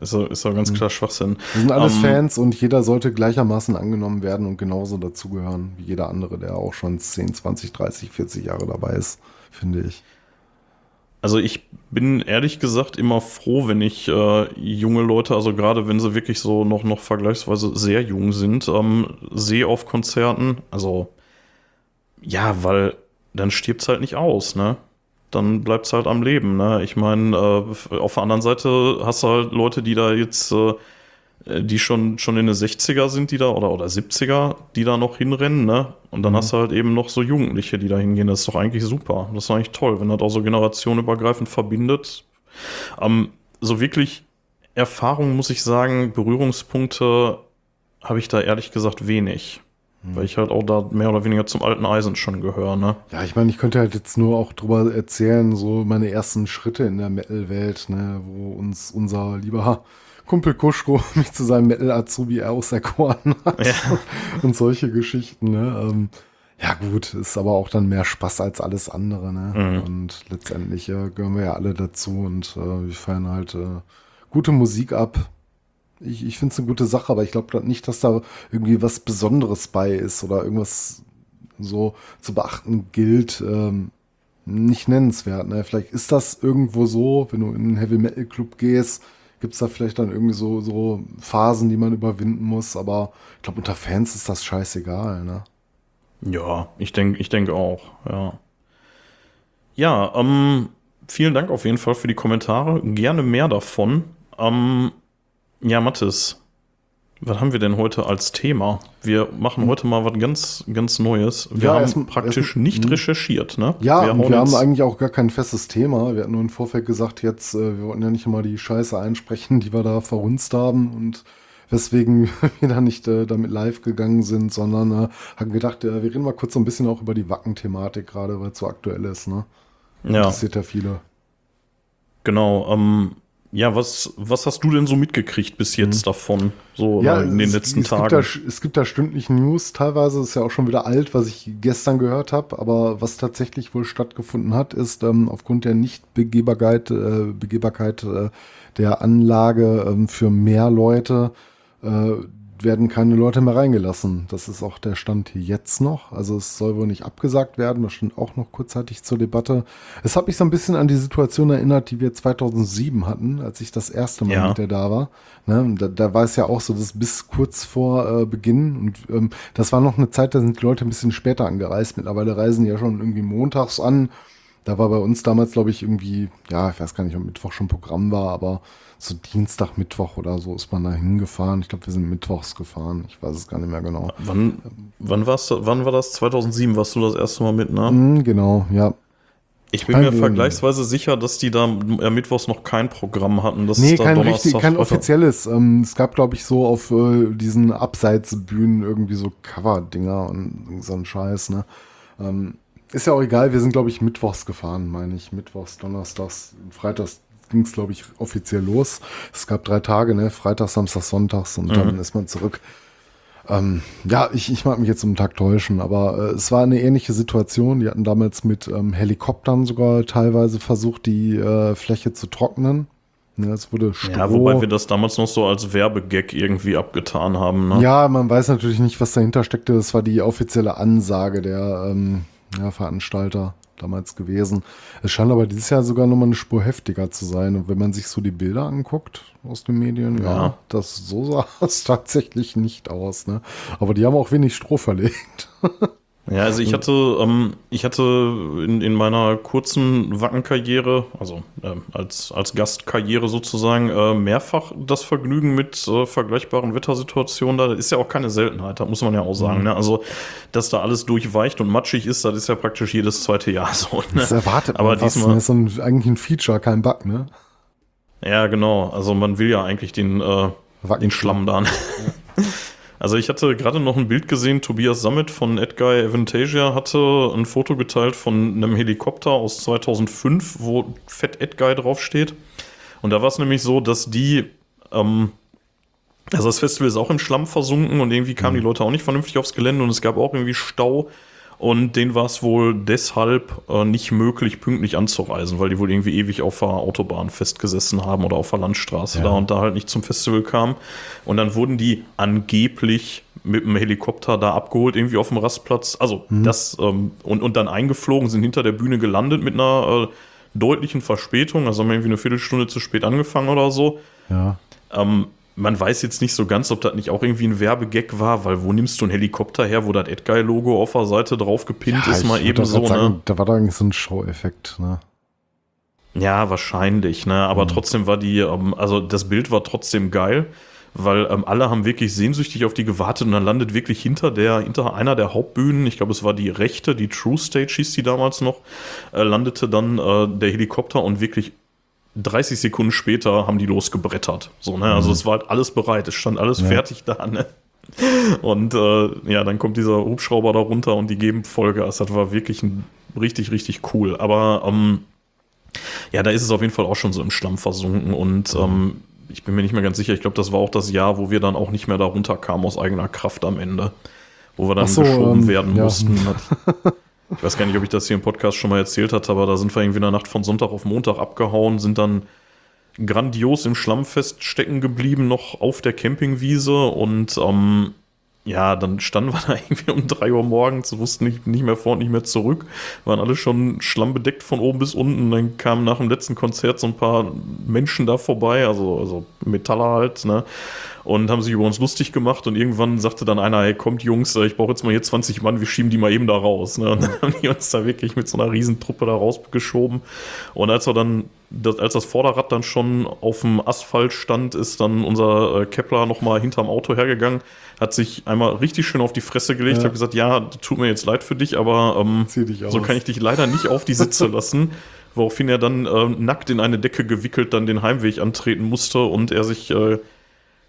Ist doch, ist doch ganz klar Schwachsinn. wir sind alles Ähm, Fans und jeder sollte gleichermaßen angenommen werden und genauso dazugehören wie jeder andere, der auch schon 10, 20, 30, 40 Jahre dabei ist, finde ich. Also ich bin ehrlich gesagt immer froh, wenn ich äh, junge Leute, also gerade wenn sie wirklich so noch, noch vergleichsweise sehr jung sind, ähm, sehe auf Konzerten. Also ja, weil dann stirbt's halt nicht aus, ne? Dann bleibt's halt am Leben, ne? Ich meine, äh, auf der anderen Seite hast du halt Leute, die da jetzt, äh, die schon, schon in den 60er sind, die da, oder, oder 70er, die da noch hinrennen, ne? Und dann hast du halt eben noch so Jugendliche, die da hingehen. Das ist doch eigentlich super. Das ist eigentlich toll, wenn das auch so generationenübergreifend verbindet. Ähm, so wirklich Erfahrung, muss ich sagen, Berührungspunkte habe ich da ehrlich gesagt wenig. Weil ich halt auch da mehr oder weniger zum alten Eisen schon gehöre, ne? Ja, ich meine, ich könnte halt jetzt nur auch drüber erzählen, so meine ersten Schritte in der Metal-Welt, ne, wo uns unser lieber Kumpel Kuschko mich zu seinem Metal-Azubi auserkoren hat. Ja. Und solche Geschichten, ne. Ähm, ja gut, ist aber auch dann mehr Spaß als alles andere, ne. Mhm. Und letztendlich äh, gehören wir ja alle dazu und äh, wir feiern halt äh, gute Musik ab. Ich, ich finde es eine gute Sache, aber ich glaube nicht, dass da irgendwie was Besonderes bei ist oder irgendwas so zu beachten gilt, ähm, nicht nennenswert. Ne? Vielleicht ist das irgendwo so, wenn du in einen Heavy Metal Club gehst, gibt es da vielleicht dann irgendwie so, so Phasen, die man überwinden muss, aber ich glaube, unter Fans ist das scheißegal. Ne? Ja, ich denke ich denk auch, ja. Ja, ähm, vielen Dank auf jeden Fall für die Kommentare. Gerne mehr davon. Ähm, ja, Mathis, was haben wir denn heute als Thema? Wir machen heute mal was ganz, ganz Neues. Wir Ja, haben erst- praktisch erst- nicht hm. recherchiert, ne? Ja, wir und hauen wir haben eigentlich auch gar kein festes Thema. Wir hatten nur im Vorfeld gesagt, jetzt, äh, wir wollten ja nicht immer die Scheiße einsprechen, die wir da verhunzt haben und weswegen wir da nicht äh, damit live gegangen sind, sondern äh, haben gedacht, äh, wir reden mal kurz so ein bisschen auch über die Wacken-Thematik, gerade weil es so aktuell ist. Ne? ja, Interessiert ja viele. genau. Ähm, ja, was, was hast du denn so mitgekriegt bis jetzt davon? So Ja, in den es, letzten es Tagen? Gibt da, es gibt da stündlich News, teilweise ist ja auch schon wieder alt, was ich gestern gehört habe, aber was tatsächlich wohl stattgefunden hat, ist ähm, aufgrund der Nichtbegehbarkeit äh, Begehbarkeit, äh, der Anlage ähm, für mehr Leute äh, werden keine Leute mehr reingelassen. Das ist auch der Stand hier jetzt noch. Also es soll wohl nicht abgesagt werden. Das stand auch noch kurzzeitig zur Debatte. Es hat mich so ein bisschen an die Situation erinnert, die wir 2007 hatten, als ich das erste Mal Ja. mit der da war. Ne? Da, da war es ja auch so, dass bis kurz vor äh, Beginn und ähm, das war noch eine Zeit, da sind die Leute ein bisschen später angereist. Mittlerweile reisen die ja schon irgendwie montags an. Da war bei uns damals, glaube ich, irgendwie, ja, ich weiß gar nicht, ob Mittwoch schon Programm war, aber so Dienstag, Mittwoch oder so ist man da hingefahren. Ich glaube, wir sind mittwochs gefahren. Ich weiß es gar nicht mehr genau. Wann, wann, warst du, wann war das? 2007 warst du das erste Mal mit, ne? Mhm, genau, ja. Ich bin mir Ähm, vergleichsweise sicher, dass die da äh, mittwochs noch kein Programm hatten. Das Nee, kein Donnerstag, richtig, kein offizielles. Ähm, es gab, glaube ich, so auf äh, diesen Abseitsbühnen irgendwie so Cover-Dinger und so ein Scheiß, ne? Ähm, ist ja auch egal, wir sind, glaube ich, mittwochs gefahren, meine ich. Mittwochs, Donnerstags, Freitags ging es, glaube ich, offiziell los. Es gab drei Tage, ne? Freitag, Samstag, Sonntags und mhm. dann ist man zurück. Ähm, ja, ich, ich mag mich jetzt um den Tag täuschen, aber äh, es war eine ähnliche Situation. Die hatten damals mit ähm, Helikoptern sogar teilweise versucht, die äh, Fläche zu trocknen. Ja, es wurde Stroh. Ja, wobei wir das damals noch so als Werbegag irgendwie abgetan haben. Ne? Ja, man weiß natürlich nicht, was dahinter steckte. Das war die offizielle Ansage der ähm, ja, Veranstalter damals gewesen. Es scheint aber dieses Jahr sogar nochmal eine Spur heftiger zu sein. Und wenn man sich so die Bilder anguckt aus den Medien, ja, ja das so sah es tatsächlich nicht aus. Ne? Aber die haben auch wenig Stroh verlegt. Ja, also ich hatte, ähm, ich hatte in, in meiner kurzen Wackenkarriere, also äh, als, als Gastkarriere sozusagen, äh, mehrfach das Vergnügen mit äh, vergleichbaren Wettersituationen. Da ist ja auch keine Seltenheit, da muss man ja auch sagen. Mhm. Ne? Also, dass da alles durchweicht und matschig ist, das ist ja praktisch jedes zweite Jahr so. Ne? Das erwartet man Aber fast, diesmal ne? ist ein, eigentlich ein Feature, kein Bug, ne? Ja, genau. Also man will ja eigentlich den, äh, den Schlamm dann. Ja. Also ich hatte gerade noch ein Bild gesehen, Tobias Summit von Edguy Avantasia hatte ein Foto geteilt von einem Helikopter aus 2005, wo Fett Edguy draufsteht. Und da war es nämlich so, dass die, ähm, also das Festival ist auch im Schlamm versunken und irgendwie kamen mhm. die Leute auch nicht vernünftig aufs Gelände und es gab auch irgendwie Stau. Und denen war es wohl deshalb äh, nicht möglich, pünktlich anzureisen, weil die wohl irgendwie ewig auf der Autobahn festgesessen haben oder auf der Landstraße ja. da und da halt nicht zum Festival kamen. Und dann wurden die angeblich mit dem Helikopter da abgeholt, irgendwie auf dem Rastplatz. Also mhm. das ähm, und, und dann eingeflogen, sind hinter der Bühne gelandet mit einer äh, deutlichen Verspätung. Also haben wir irgendwie eine Viertelstunde zu spät angefangen oder so. Ja. Ähm, man weiß jetzt nicht so ganz, ob das nicht auch irgendwie ein Werbegag war, weil wo nimmst du einen Helikopter her, wo das Edguy-Logo auf der Seite drauf gepinnt ja, ist, mal eben so, sagen, ne? Da war da so ein Show-Effekt, ne? Ja, wahrscheinlich, ne? Aber mhm. trotzdem war die, ähm, also das Bild war trotzdem geil, weil ähm, alle haben wirklich sehnsüchtig auf die gewartet und dann landet wirklich hinter der, hinter einer der Hauptbühnen, ich glaube, es war die rechte, die True Stage hieß die damals noch, äh, landete dann äh, der Helikopter und wirklich 30 Sekunden später haben die losgebrettert. So, ne? Also mhm. es war halt alles bereit, es stand alles ja. fertig da, ne? Und äh, ja, dann kommt dieser Hubschrauber da runter und die geben Vollgas. Das war wirklich ein, richtig, richtig cool. Aber ähm, ja, da ist es auf jeden Fall auch schon so im Schlamm versunken und mhm. ähm, ich bin mir nicht mehr ganz sicher. Ich glaube, das war auch das Jahr, wo wir dann auch nicht mehr da runterkamen aus eigener Kraft am Ende. Wo wir dann so, geschoben ähm, werden ja. mussten. Ich weiß gar nicht, ob ich das hier im Podcast schon mal erzählt hatte, aber da sind wir irgendwie in der Nacht von Sonntag auf Montag abgehauen, sind dann grandios im Schlamm feststecken geblieben, noch auf der Campingwiese und ähm, ja, dann standen wir da irgendwie um drei Uhr morgens, wussten nicht, nicht mehr vor und nicht mehr zurück, waren alle schon schlammbedeckt von oben bis unten. Dann kamen nach dem letzten Konzert so ein paar Menschen da vorbei, also, also Metaller halt, ne? Und haben sich über uns lustig gemacht und irgendwann sagte dann einer, hey, kommt Jungs, ich brauche jetzt mal hier 20 Mann, wir schieben die mal eben da raus. Ne? Und dann haben die uns da wirklich mit so einer Riesentruppe da rausgeschoben. Und als wir dann das, als das Vorderrad dann schon auf dem Asphalt stand, ist dann unser äh, Kepler nochmal hinterm Auto hergegangen, hat sich einmal richtig schön auf die Fresse gelegt, ja. hat gesagt, ja, tut mir jetzt leid für dich, aber ähm, so kann ich dich leider nicht auf die Sitze lassen. Woraufhin er dann äh, nackt in eine Decke gewickelt dann den Heimweg antreten musste und er sich äh,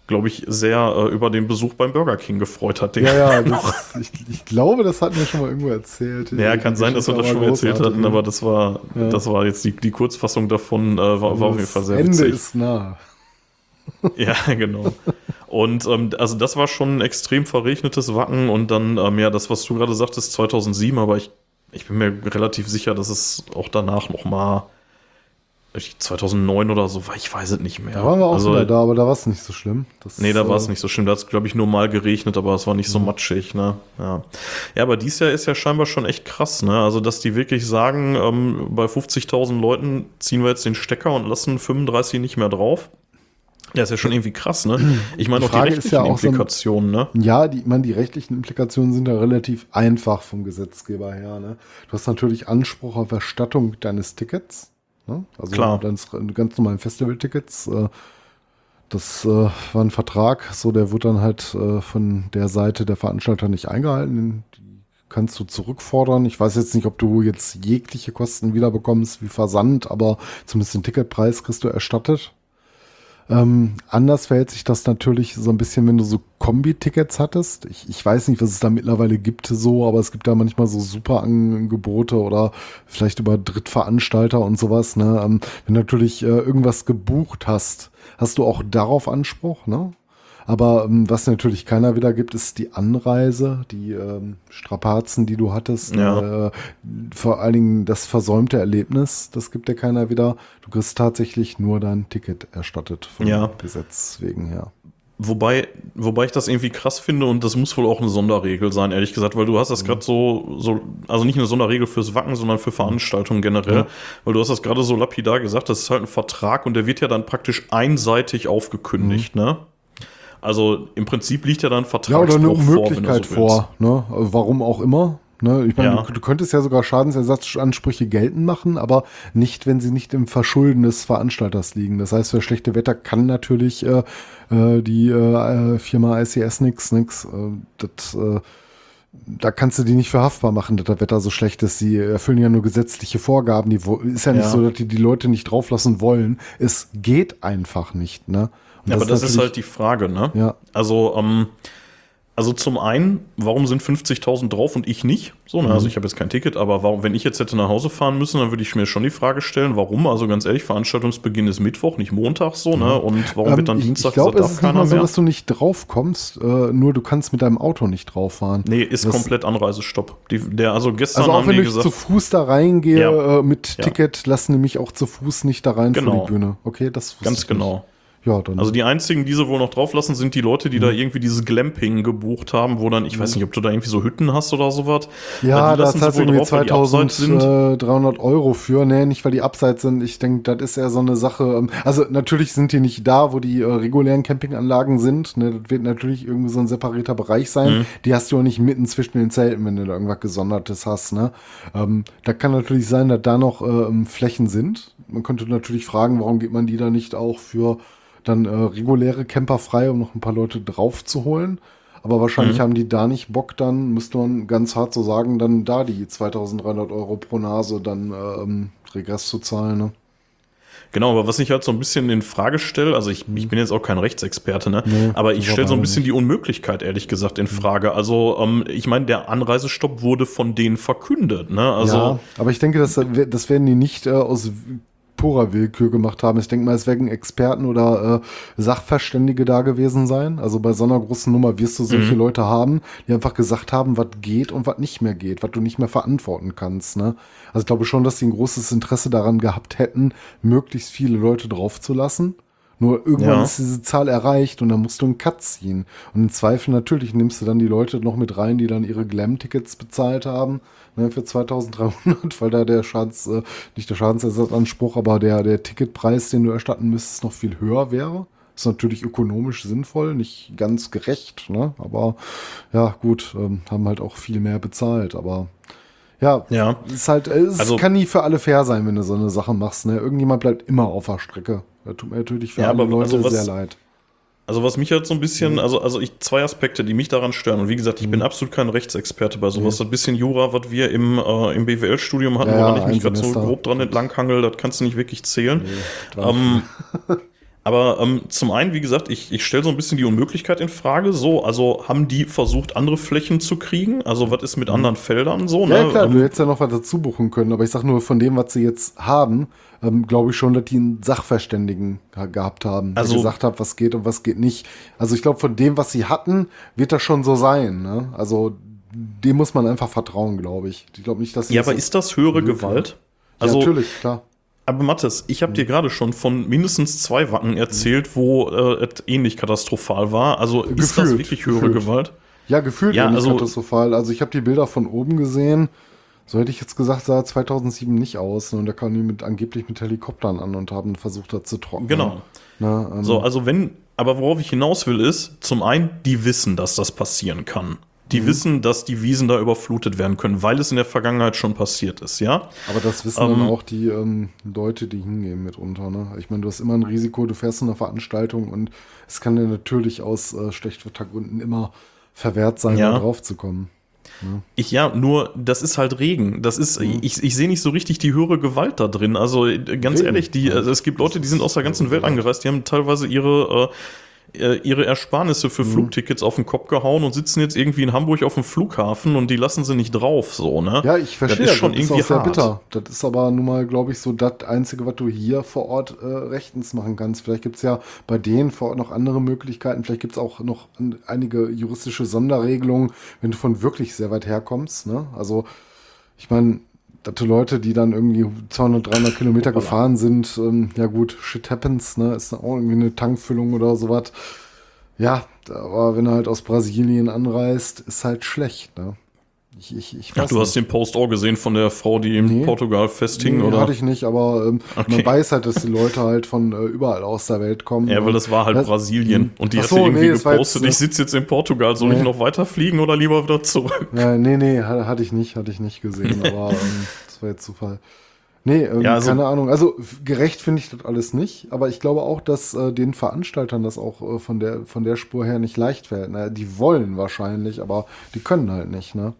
glaube ich, sehr äh, über den Besuch beim Burger King gefreut hat. Ja, ja, das, ich, ich, glaube, das hatten wir schon mal irgendwo erzählt. Ja, kann sein, dass wir das schon mal erzählt hatten, aber das war, ja. das war jetzt die, die Kurzfassung davon, äh, war, war auf jeden Fall sehr Ende witzig. ist nah. ja, genau. Und ähm, also das war schon ein extrem verregnetes Wacken und dann, ähm, ja, das, was du gerade sagtest, 2007, aber ich, ich bin mir relativ sicher, dass es auch danach noch mal 2009 oder so ich weiß es nicht mehr. Da waren wir auch also, wieder da, aber da war es nicht so schlimm. Das, nee, da war es nicht so schlimm. Da hat es, glaube ich, nur mal geregnet, aber es war nicht so mhm. matschig. Ne? Ja. ja, aber dies Jahr ist ja scheinbar schon echt krass. Ne? Also, dass die wirklich sagen, ähm, bei 50.000 Leuten ziehen wir jetzt den Stecker und lassen 35 nicht mehr drauf. Ja, ist ja schon irgendwie krass, ne? Ich meine auch die rechtlichen ja auch Implikationen, so ein, ne? Ja, die, ich meine, die rechtlichen Implikationen sind ja relativ einfach vom Gesetzgeber her, ne? Du hast natürlich Anspruch auf Erstattung deines Tickets. Ne? Also Klar. Ganz, ganz normalen Festival-Tickets. Äh, das äh, war ein Vertrag, so der wird dann halt äh, von der Seite der Veranstalter nicht eingehalten. Die kannst du zurückfordern. Ich weiß jetzt nicht, ob du jetzt jegliche Kosten wiederbekommst wie Versand, aber zumindest den Ticketpreis kriegst du erstattet. Ähm, anders verhält sich das natürlich so ein bisschen, wenn du so Kombi-Tickets hattest. Ich, ich weiß nicht, was es da mittlerweile gibt so, aber es gibt da manchmal so super Angebote oder vielleicht über Drittveranstalter und sowas. Ne? Ähm, wenn du natürlich äh, irgendwas gebucht hast, hast du auch darauf Anspruch, ne? Aber ähm, was natürlich keiner wieder gibt, ist die Anreise, die ähm, Strapazen, die du hattest. Ja. Äh, vor allen Dingen das versäumte Erlebnis, das gibt dir keiner wieder. Du kriegst tatsächlich nur dein Ticket erstattet vom Ja. Gesetz wegen her. Wobei, wobei ich das irgendwie krass finde und das muss wohl auch eine Sonderregel sein, ehrlich gesagt, weil du hast das gerade so, so, also nicht eine Sonderregel fürs Wacken, sondern für Veranstaltungen generell, Ja. weil du hast das gerade so lapidar gesagt, das ist halt ein Vertrag und der wird ja dann praktisch einseitig aufgekündigt, ne? Also im Prinzip liegt ja dann ein Ja, oder eine Vertragsbruch vor, Unmöglichkeit so vor, ne? Also Warum auch immer. Ne? Ich meine, Ja. du, du könntest ja sogar Schadensersatzansprüche geltend machen, aber nicht, wenn sie nicht im Verschulden des Veranstalters liegen. Das heißt, für schlechte Wetter kann natürlich äh, äh, die äh, Firma ICS nix, nix. Äh, das, äh, da kannst du die nicht für haftbar machen, dass das Wetter so schlecht ist. Sie erfüllen ja nur gesetzliche Vorgaben. Die ist ja nicht Ja. so, dass die die Leute nicht drauflassen wollen. Es geht einfach nicht, ne? Und Ja, aber das ist halt die Frage, ne? Ja. Also, ähm, also zum einen, warum sind 50.000 drauf und ich nicht? So, ne? Mhm. Also ich habe jetzt kein Ticket, aber warum, wenn ich jetzt hätte nach Hause fahren müssen, dann würde ich mir schon die Frage stellen, warum? Also ganz ehrlich, Veranstaltungsbeginn ist Mittwoch, nicht Montag so, ne? Und warum Ähm, wird dann ich- Dienstag Ich glaube, gesagt, es ist nicht mal so, mehr? dass du nicht drauf kommst, äh, nur du kannst mit deinem Auto nicht drauf fahren. Nee, ist Das- komplett Anreisestopp. Die, der, also gestern Also auch wenn die ich gesagt, zu Fuß da reingehe Ja. äh, mit Ja. Ticket, lassen die mich auch zu Fuß nicht da rein vor Genau. die Bühne. Okay, das ganz genau. Nicht. Ja, dann. Also die einzigen, die sie wohl noch drauflassen, sind die Leute, die da irgendwie dieses Glamping gebucht haben, wo dann, ich weiß nicht, ob du da irgendwie so Hütten hast oder sowas. ja, die da lassen zahlst du irgendwie drauf, weil die abseits sind. 2300 Euro für. Nee, nicht weil die abseits sind. Ich denke, das ist ja so eine Sache. ähm, Also natürlich sind die nicht da, wo die äh, regulären Campinganlagen sind. Ne, das wird natürlich irgendwie so ein separierter Bereich sein. Mhm. Die hast du auch nicht mitten zwischen den Zelten, wenn du da irgendwas Gesondertes hast. Ne? Ähm, da kann natürlich sein, dass da noch ähm, Flächen sind. Man könnte natürlich fragen, warum geht man die da nicht auch für dann äh, reguläre Camper frei, um noch ein paar Leute drauf zu holen. Aber wahrscheinlich Mhm. haben die da nicht Bock, dann müsste man ganz hart so sagen, dann da die 2300 Euro pro Nase dann ähm, Regress zu zahlen. Ne? Genau, aber was ich halt so ein bisschen in Frage stelle, also ich, ich bin jetzt auch kein Rechtsexperte, ne? Nee, aber ich stelle so ein bisschen nicht. die Unmöglichkeit, ehrlich gesagt, in Frage. Also, ähm, ich meine, der Anreisestopp wurde von denen verkündet, ne? Also, ja, aber ich denke, das, das werden die nicht äh, aus purer Willkür gemacht haben. Ich denke mal, es werden Experten oder äh, Sachverständige da gewesen sein. Also bei so einer großen Nummer wirst du solche Mhm. Leute haben, die einfach gesagt haben, was geht und was nicht mehr geht, was du nicht mehr verantworten kannst. Ne? Also ich glaube schon, dass sie ein großes Interesse daran gehabt hätten, möglichst viele Leute draufzulassen. Nur irgendwann Ja. ist diese Zahl erreicht und dann musst du einen Cut ziehen. Und im Zweifel natürlich nimmst du dann die Leute noch mit rein, die dann ihre Glam-Tickets bezahlt haben ne, für 2300, weil da der Schadens, äh, nicht der Schadensersatzanspruch, aber der, der Ticketpreis, den du erstatten müsstest, noch viel höher wäre. Ist natürlich ökonomisch sinnvoll, nicht ganz gerecht, ne? aber ja, gut, ähm, haben halt auch viel mehr bezahlt, aber ja, Ja. ist halt, es Also- kann nie für alle fair sein, wenn du so eine Sache machst. Ne? Irgendjemand bleibt immer auf der Strecke. Das tut mir natürlich für Ja, alle aber Leute also was- sehr leid. Also was mich halt so ein Mhm. bisschen, also, also ich, zwei Aspekte, die mich daran stören. Und wie gesagt, ich bin absolut kein Rechtsexperte bei sowas. Das bisschen Jura, was wir im, äh, im BWL-Studium hatten, Ja, woran ich ein mich gerade so grob dran entlanghangel, das kannst du nicht wirklich zählen. ähm, aber ähm, zum einen, wie gesagt, ich, ich stelle so ein bisschen die Unmöglichkeit in Frage. So, also haben die versucht, andere Flächen zu kriegen? Also was ist mit anderen Feldern so? Mhm. Ja, ne? klar, Ähm, du hättest ja noch was dazu buchen können, aber ich sag nur, von dem, was sie jetzt haben, ähm, glaube ich schon, dass die einen Sachverständigen ge- gehabt haben, der Also- gesagt hat, was geht und was geht nicht. Also ich glaube, von dem, was sie hatten, wird das schon so sein. Ne? Also dem muss man einfach vertrauen, glaube ich. Ich glaube nicht, dass ja, aber ist das höhere. Gewalt? ja, Also, natürlich, klar. Aber Mathis, ich habe dir gerade schon von mindestens zwei Wacken erzählt, wo äh, es ähnlich katastrophal war. Also ist das Gefühlt, wirklich höhere gefühlt. Gewalt? Ja, gefühlt Ja, also- katastrophal. Also ich habe die Bilder von oben gesehen. So hätte ich jetzt gesagt, sah 2007 nicht aus. Ne? Und da kamen die mit, angeblich mit Helikoptern an und haben versucht, das zu trocknen. Genau. Ne, ähm, So, also wenn, aber worauf ich hinaus will, ist, zum einen, die wissen, dass das passieren kann. Die Mhm. wissen, dass die Wiesen da überflutet werden können, weil es in der Vergangenheit schon passiert ist, ja? Aber das wissen Ähm, dann auch die ähm, Leute, die hingehen mitunter. Ne? Ich meine, du hast immer ein Risiko, du fährst in eine Veranstaltung und es kann dir natürlich aus äh, Schlechtwettergründen immer verwehrt sein, Ja. da drauf zu kommen. Ich ja, nur das ist halt Regen. Das ist, ich, ich sehe nicht so richtig die höhere Gewalt da drin. Also äh, ganz Regen. ehrlich, die, also es gibt Leute, die sind aus der ganzen Welt angereist, die haben teilweise ihre äh, äh, ihre Ersparnisse Mhm. für Flugtickets auf den Kopf gehauen und sitzen jetzt irgendwie in Hamburg auf dem Flughafen und die lassen sie nicht drauf, so, ne? Ja, ich verstehe, Das ist schon das ist irgendwie auch sehr bitter. Das ist aber nun mal, glaube ich, so das Einzige, was du hier vor Ort äh, rechtens machen kannst. Vielleicht gibt es ja bei denen vor Ort noch andere Möglichkeiten. Vielleicht gibt es auch noch einige juristische Sonderregelungen, wenn du von wirklich sehr weit herkommst. Ne? Also, ich meine, dass Leute, die dann irgendwie 200, 300 Kilometer gefahren sind, ähm, ja gut, shit happens, ne? Ist auch irgendwie eine Tankfüllung oder sowas. Ja, aber wenn er halt aus Brasilien anreist, ist halt schlecht, ne? Ich, ich, ich Ach, du hast nicht. den Post auch gesehen von der Frau, die in Nee. Portugal festhing, Nee, oder? hatte ich nicht, aber ähm, Okay. man weiß halt, dass die Leute halt von äh, überall aus der Welt kommen. Ja, weil das war halt Das- Brasilien. Und die so, irgendwie nee, gepostet, jetzt, ich sitze jetzt in Portugal, soll Nee. ich noch weiterfliegen oder lieber wieder zurück? Ja, nee, nee, ha- hatte ich nicht, hatte ich nicht gesehen, aber ähm, das war jetzt Zufall. Nee, ähm, Ja, also- keine Ahnung. Also gerecht finde ich das alles nicht, aber ich glaube auch, dass äh, den Veranstaltern das auch äh, von der von der Spur her nicht leicht fällt. Ne? Die wollen wahrscheinlich, aber die können halt nicht, ne?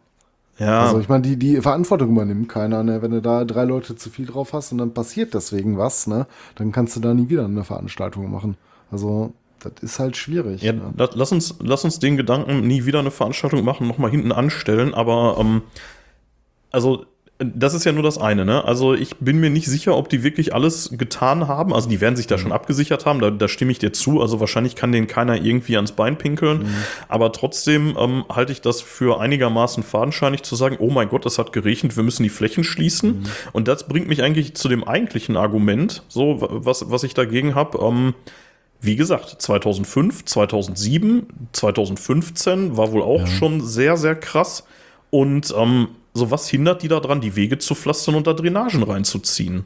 Ja, Also ich meine, die, die Verantwortung übernimmt keiner, ne? Wenn du da drei Leute zu viel drauf hast und dann passiert deswegen was, ne? Dann kannst du da nie wieder eine Veranstaltung machen. Also, das ist halt schwierig. Ja, ne? la- lass uns, lass uns den Gedanken nie wieder eine Veranstaltung machen, nochmal hinten anstellen, aber ähm, also das ist ja nur das eine, ne? Also ich bin mir nicht sicher, ob die wirklich alles getan haben. Also die werden sich da schon abgesichert haben, da, da stimme ich dir zu. Also wahrscheinlich kann denen keiner irgendwie ans Bein pinkeln. Aber trotzdem ähm, halte ich das für einigermaßen fadenscheinig zu sagen, oh mein Gott, es hat geregnet, wir müssen die Flächen schließen. Und das bringt mich eigentlich zu dem eigentlichen Argument, so was, was ich dagegen habe. Ähm, wie gesagt, 2005, 2007, 2015 war wohl auch schon sehr, sehr krass. Und ähm, so was hindert die daran, die Wege zu pflastern und da Drainagen reinzuziehen?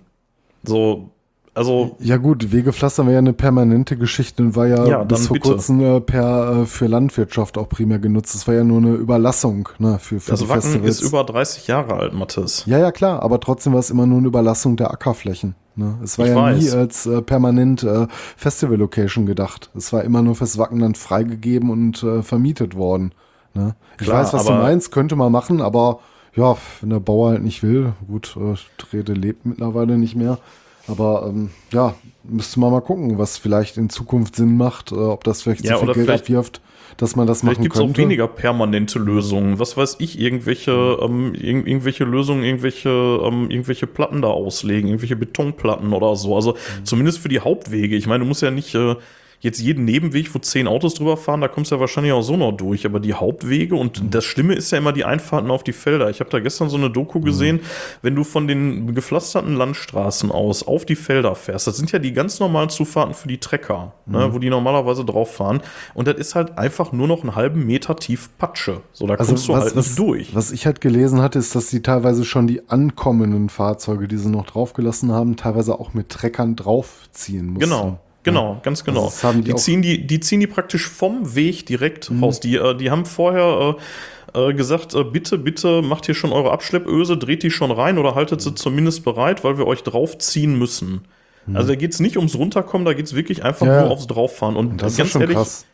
So, also, Ja gut, Wegepflaster war ja eine permanente Geschichte und war ja, Ja, bis vor bitte. kurzem äh, per, äh, für Landwirtschaft auch primär genutzt. Das war ja nur eine Überlassung ne, für, für das die Wacken Festivals. ist über 30 Jahre alt, Mathis. ja, ja, klar, aber trotzdem war es immer nur eine Überlassung der Ackerflächen. Ne? Es war Ich ja nie weiß. als äh, permanent äh, Festival-Location gedacht. Es war immer nur fürs Wackenland freigegeben und äh, vermietet worden. Ne? Ich Klar, weiß, was du meinst, könnte man machen, aber ja, wenn der Bauer halt nicht will, gut, äh, Trede lebt mittlerweile nicht mehr. Aber ähm, ja, müsste man mal gucken, was vielleicht in Zukunft Sinn macht, äh, ob das vielleicht Ja, so viel Geld vielleicht- abwirft, dass man das Vielleicht machen gibt es auch könnte. weniger permanente Lösungen. Was weiß ich, irgendwelche, ähm, irg irgendwelche Lösungen, irgendwelche, ähm, irgendwelche Platten da auslegen, irgendwelche Betonplatten oder so. Also zumindest für die Hauptwege. Ich meine, du musst ja nicht äh, jetzt jeden Nebenweg, wo zehn Autos drüber fahren, da kommst du ja wahrscheinlich auch so noch durch. Aber die Hauptwege und das Schlimme ist ja immer die Einfahrten auf die Felder. Ich habe da gestern so eine Doku gesehen, wenn du von den gepflasterten Landstraßen aus auf die Felder fährst, das sind ja die ganz normalen Zufahrten für die Trecker, ne, wo die normalerweise drauf fahren. Und das ist halt einfach nur noch einen halben Meter tief Patsche. So, da kommst du halt nicht durch. Also Was ich halt gelesen hatte, ist, dass sie teilweise schon die ankommenden Fahrzeuge, die sie noch draufgelassen haben, teilweise auch mit Treckern draufziehen mussten. Genau. Genau, ganz genau. Also das die die, ziehen die, die ziehen die praktisch vom Weg direkt raus. Die, äh, die haben vorher äh, äh, gesagt, äh, bitte, bitte macht hier schon eure Abschleppöse, dreht die schon rein oder haltet sie zumindest bereit, weil wir euch draufziehen müssen. Also da geht es nicht ums Runterkommen, da geht es wirklich einfach Ja. nur aufs Drauffahren. Und, Das ist ganz schon ehrlich, krass.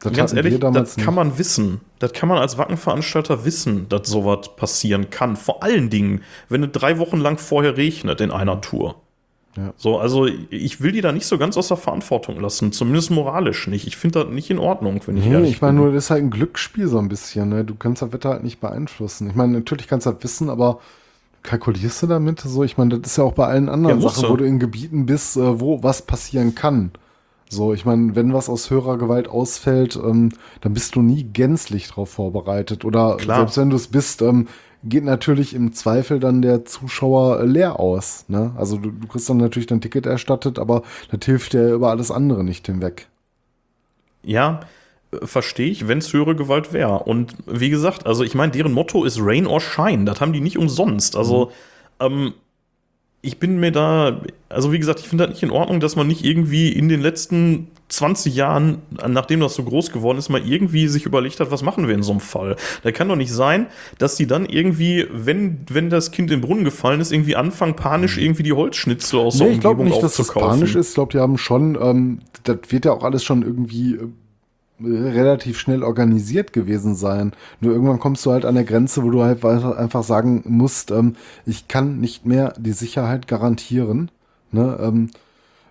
Das ganz ehrlich, das kann man wissen. Das kann man als Wackenveranstalter wissen, dass sowas passieren kann. Vor allen Dingen, wenn es drei Wochen lang vorher regnet in einer Tour. Ja. So, also ich will die da nicht so ganz aus der Verantwortung lassen, zumindest moralisch nicht. Ich finde das nicht in Ordnung, wenn ich Nee, ehrlich ich meine nur, das ist halt ein Glücksspiel so ein bisschen. Ne? Du kannst das Wetter halt nicht beeinflussen. Ich meine, natürlich kannst du das wissen, aber kalkulierst du damit? So, ich meine, das ist ja auch bei allen anderen Ja, Sachen, wo du in Gebieten bist, äh, wo was passieren kann. So, ich meine, wenn was aus höherer Gewalt ausfällt, ähm, dann bist du nie gänzlich darauf vorbereitet. Oder Klar. selbst wenn du es bist, ähm, geht natürlich im Zweifel dann der Zuschauer äh, leer aus. Ne? Also du, du kriegst dann natürlich dein Ticket erstattet, aber das hilft dir über alles andere nicht hinweg. Ja, äh, verstehe ich, wenn es höhere Gewalt wäre. Und wie gesagt, also ich meine, deren Motto ist Rain or Shine. Das haben die nicht umsonst. Also, ähm, ich bin mir da, also wie gesagt, ich finde das nicht in Ordnung, dass man nicht irgendwie in den letzten 20 Jahren, nachdem das so groß geworden ist, mal irgendwie sich überlegt hat, was machen wir in so einem Fall. Da kann doch nicht sein, dass die dann irgendwie, wenn, wenn das Kind in den Brunnen gefallen ist, irgendwie anfangen, panisch irgendwie die Holzschnitzel aus der Nee, ich glaube Umgebung nicht, dass das aufzukaufen. panisch ist. Ich glaube, die haben schon, ähm, das wird ja auch alles schon irgendwie äh, relativ schnell organisiert gewesen sein. Nur irgendwann kommst du halt an der Grenze, wo du halt einfach sagen musst, ähm, ich kann nicht mehr die Sicherheit garantieren ne, ähm,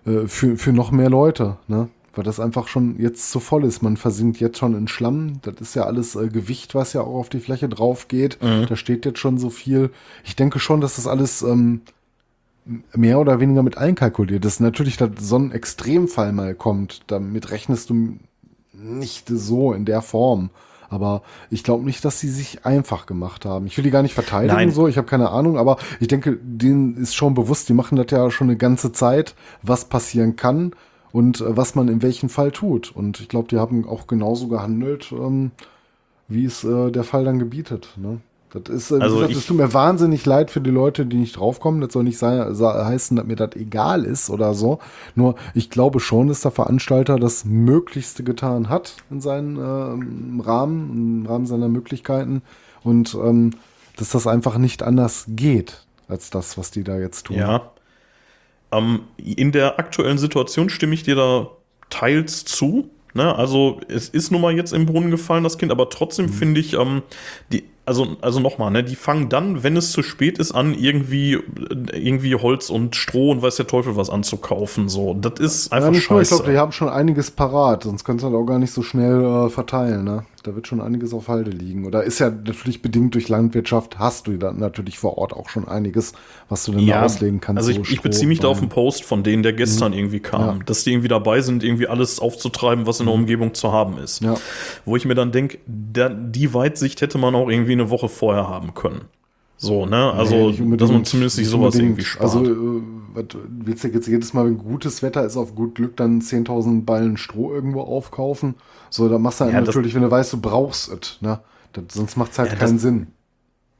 äh, für, für noch mehr Leute. Ne? Weil das einfach schon jetzt zu voll ist. Man versinkt jetzt schon in Schlamm. Das ist ja alles äh, Gewicht, was ja auch auf die Fläche drauf geht. Mhm. Da steht jetzt schon so viel. Ich denke schon, dass das alles ähm, mehr oder weniger mit einkalkuliert ist. Natürlich, dass so ein Extremfall mal kommt, damit rechnest du nicht so in der Form. Aber ich glaube nicht, dass sie sich einfach gemacht haben. Ich will die gar nicht verteidigen, Nein. so, ich habe keine Ahnung, aber ich denke, denen ist schon bewusst, die machen das ja schon eine ganze Zeit, was passieren kann und äh, was man in welchem Fall tut. Und ich glaube, die haben auch genauso gehandelt, ähm, wie es äh, der Fall dann gebietet. Ne? Das ist, also gesagt, es tut mir wahnsinnig leid für die Leute, die nicht draufkommen. Das soll nicht sein, heißen, dass mir das egal ist oder so. Nur ich glaube schon, dass der Veranstalter das Möglichste getan hat in seinem äh, Rahmen, im Rahmen seiner Möglichkeiten und ähm, dass das einfach nicht anders geht als das, was die da jetzt tun. Ja. Ähm, in der aktuellen Situation stimme ich dir da teils zu. Ne? Also es ist nun mal jetzt im Brunnen gefallen, das Kind, aber trotzdem mhm. finde ich, ähm, die, also, also nochmal, ne, die fangen dann, wenn es zu spät ist, an, irgendwie, irgendwie Holz und Stroh und weiß der Teufel was anzukaufen. So, das ist einfach ja, scheiße. Ich glaube, die haben schon einiges parat, sonst können sie halt auch gar nicht so schnell äh, verteilen, ne? Da wird schon einiges auf Halde liegen. Oder ist ja natürlich bedingt durch Landwirtschaft, hast du dann natürlich vor Ort auch schon einiges, was du dann ja, auslegen kannst. Also ich, so ich beziehe mich da auf einen Post von denen, der gestern mhm. irgendwie kam, ja. dass die irgendwie dabei sind, irgendwie alles aufzutreiben, was in der mhm. Umgebung zu haben ist. Ja. Wo ich mir dann denke, die Weitsicht hätte man auch irgendwie eine Woche vorher haben können. So, ne? Also, nee, dass man zumindest nicht sowas irgendwie spart. Also, äh, was, willst du jetzt jedes Mal, wenn gutes Wetter ist, auf gut Glück dann 10.000 Ballen Stroh irgendwo aufkaufen? So, da machst du halt ja, natürlich, wenn du weißt, du brauchst es, ne? Das, sonst macht es halt ja, keinen Sinn.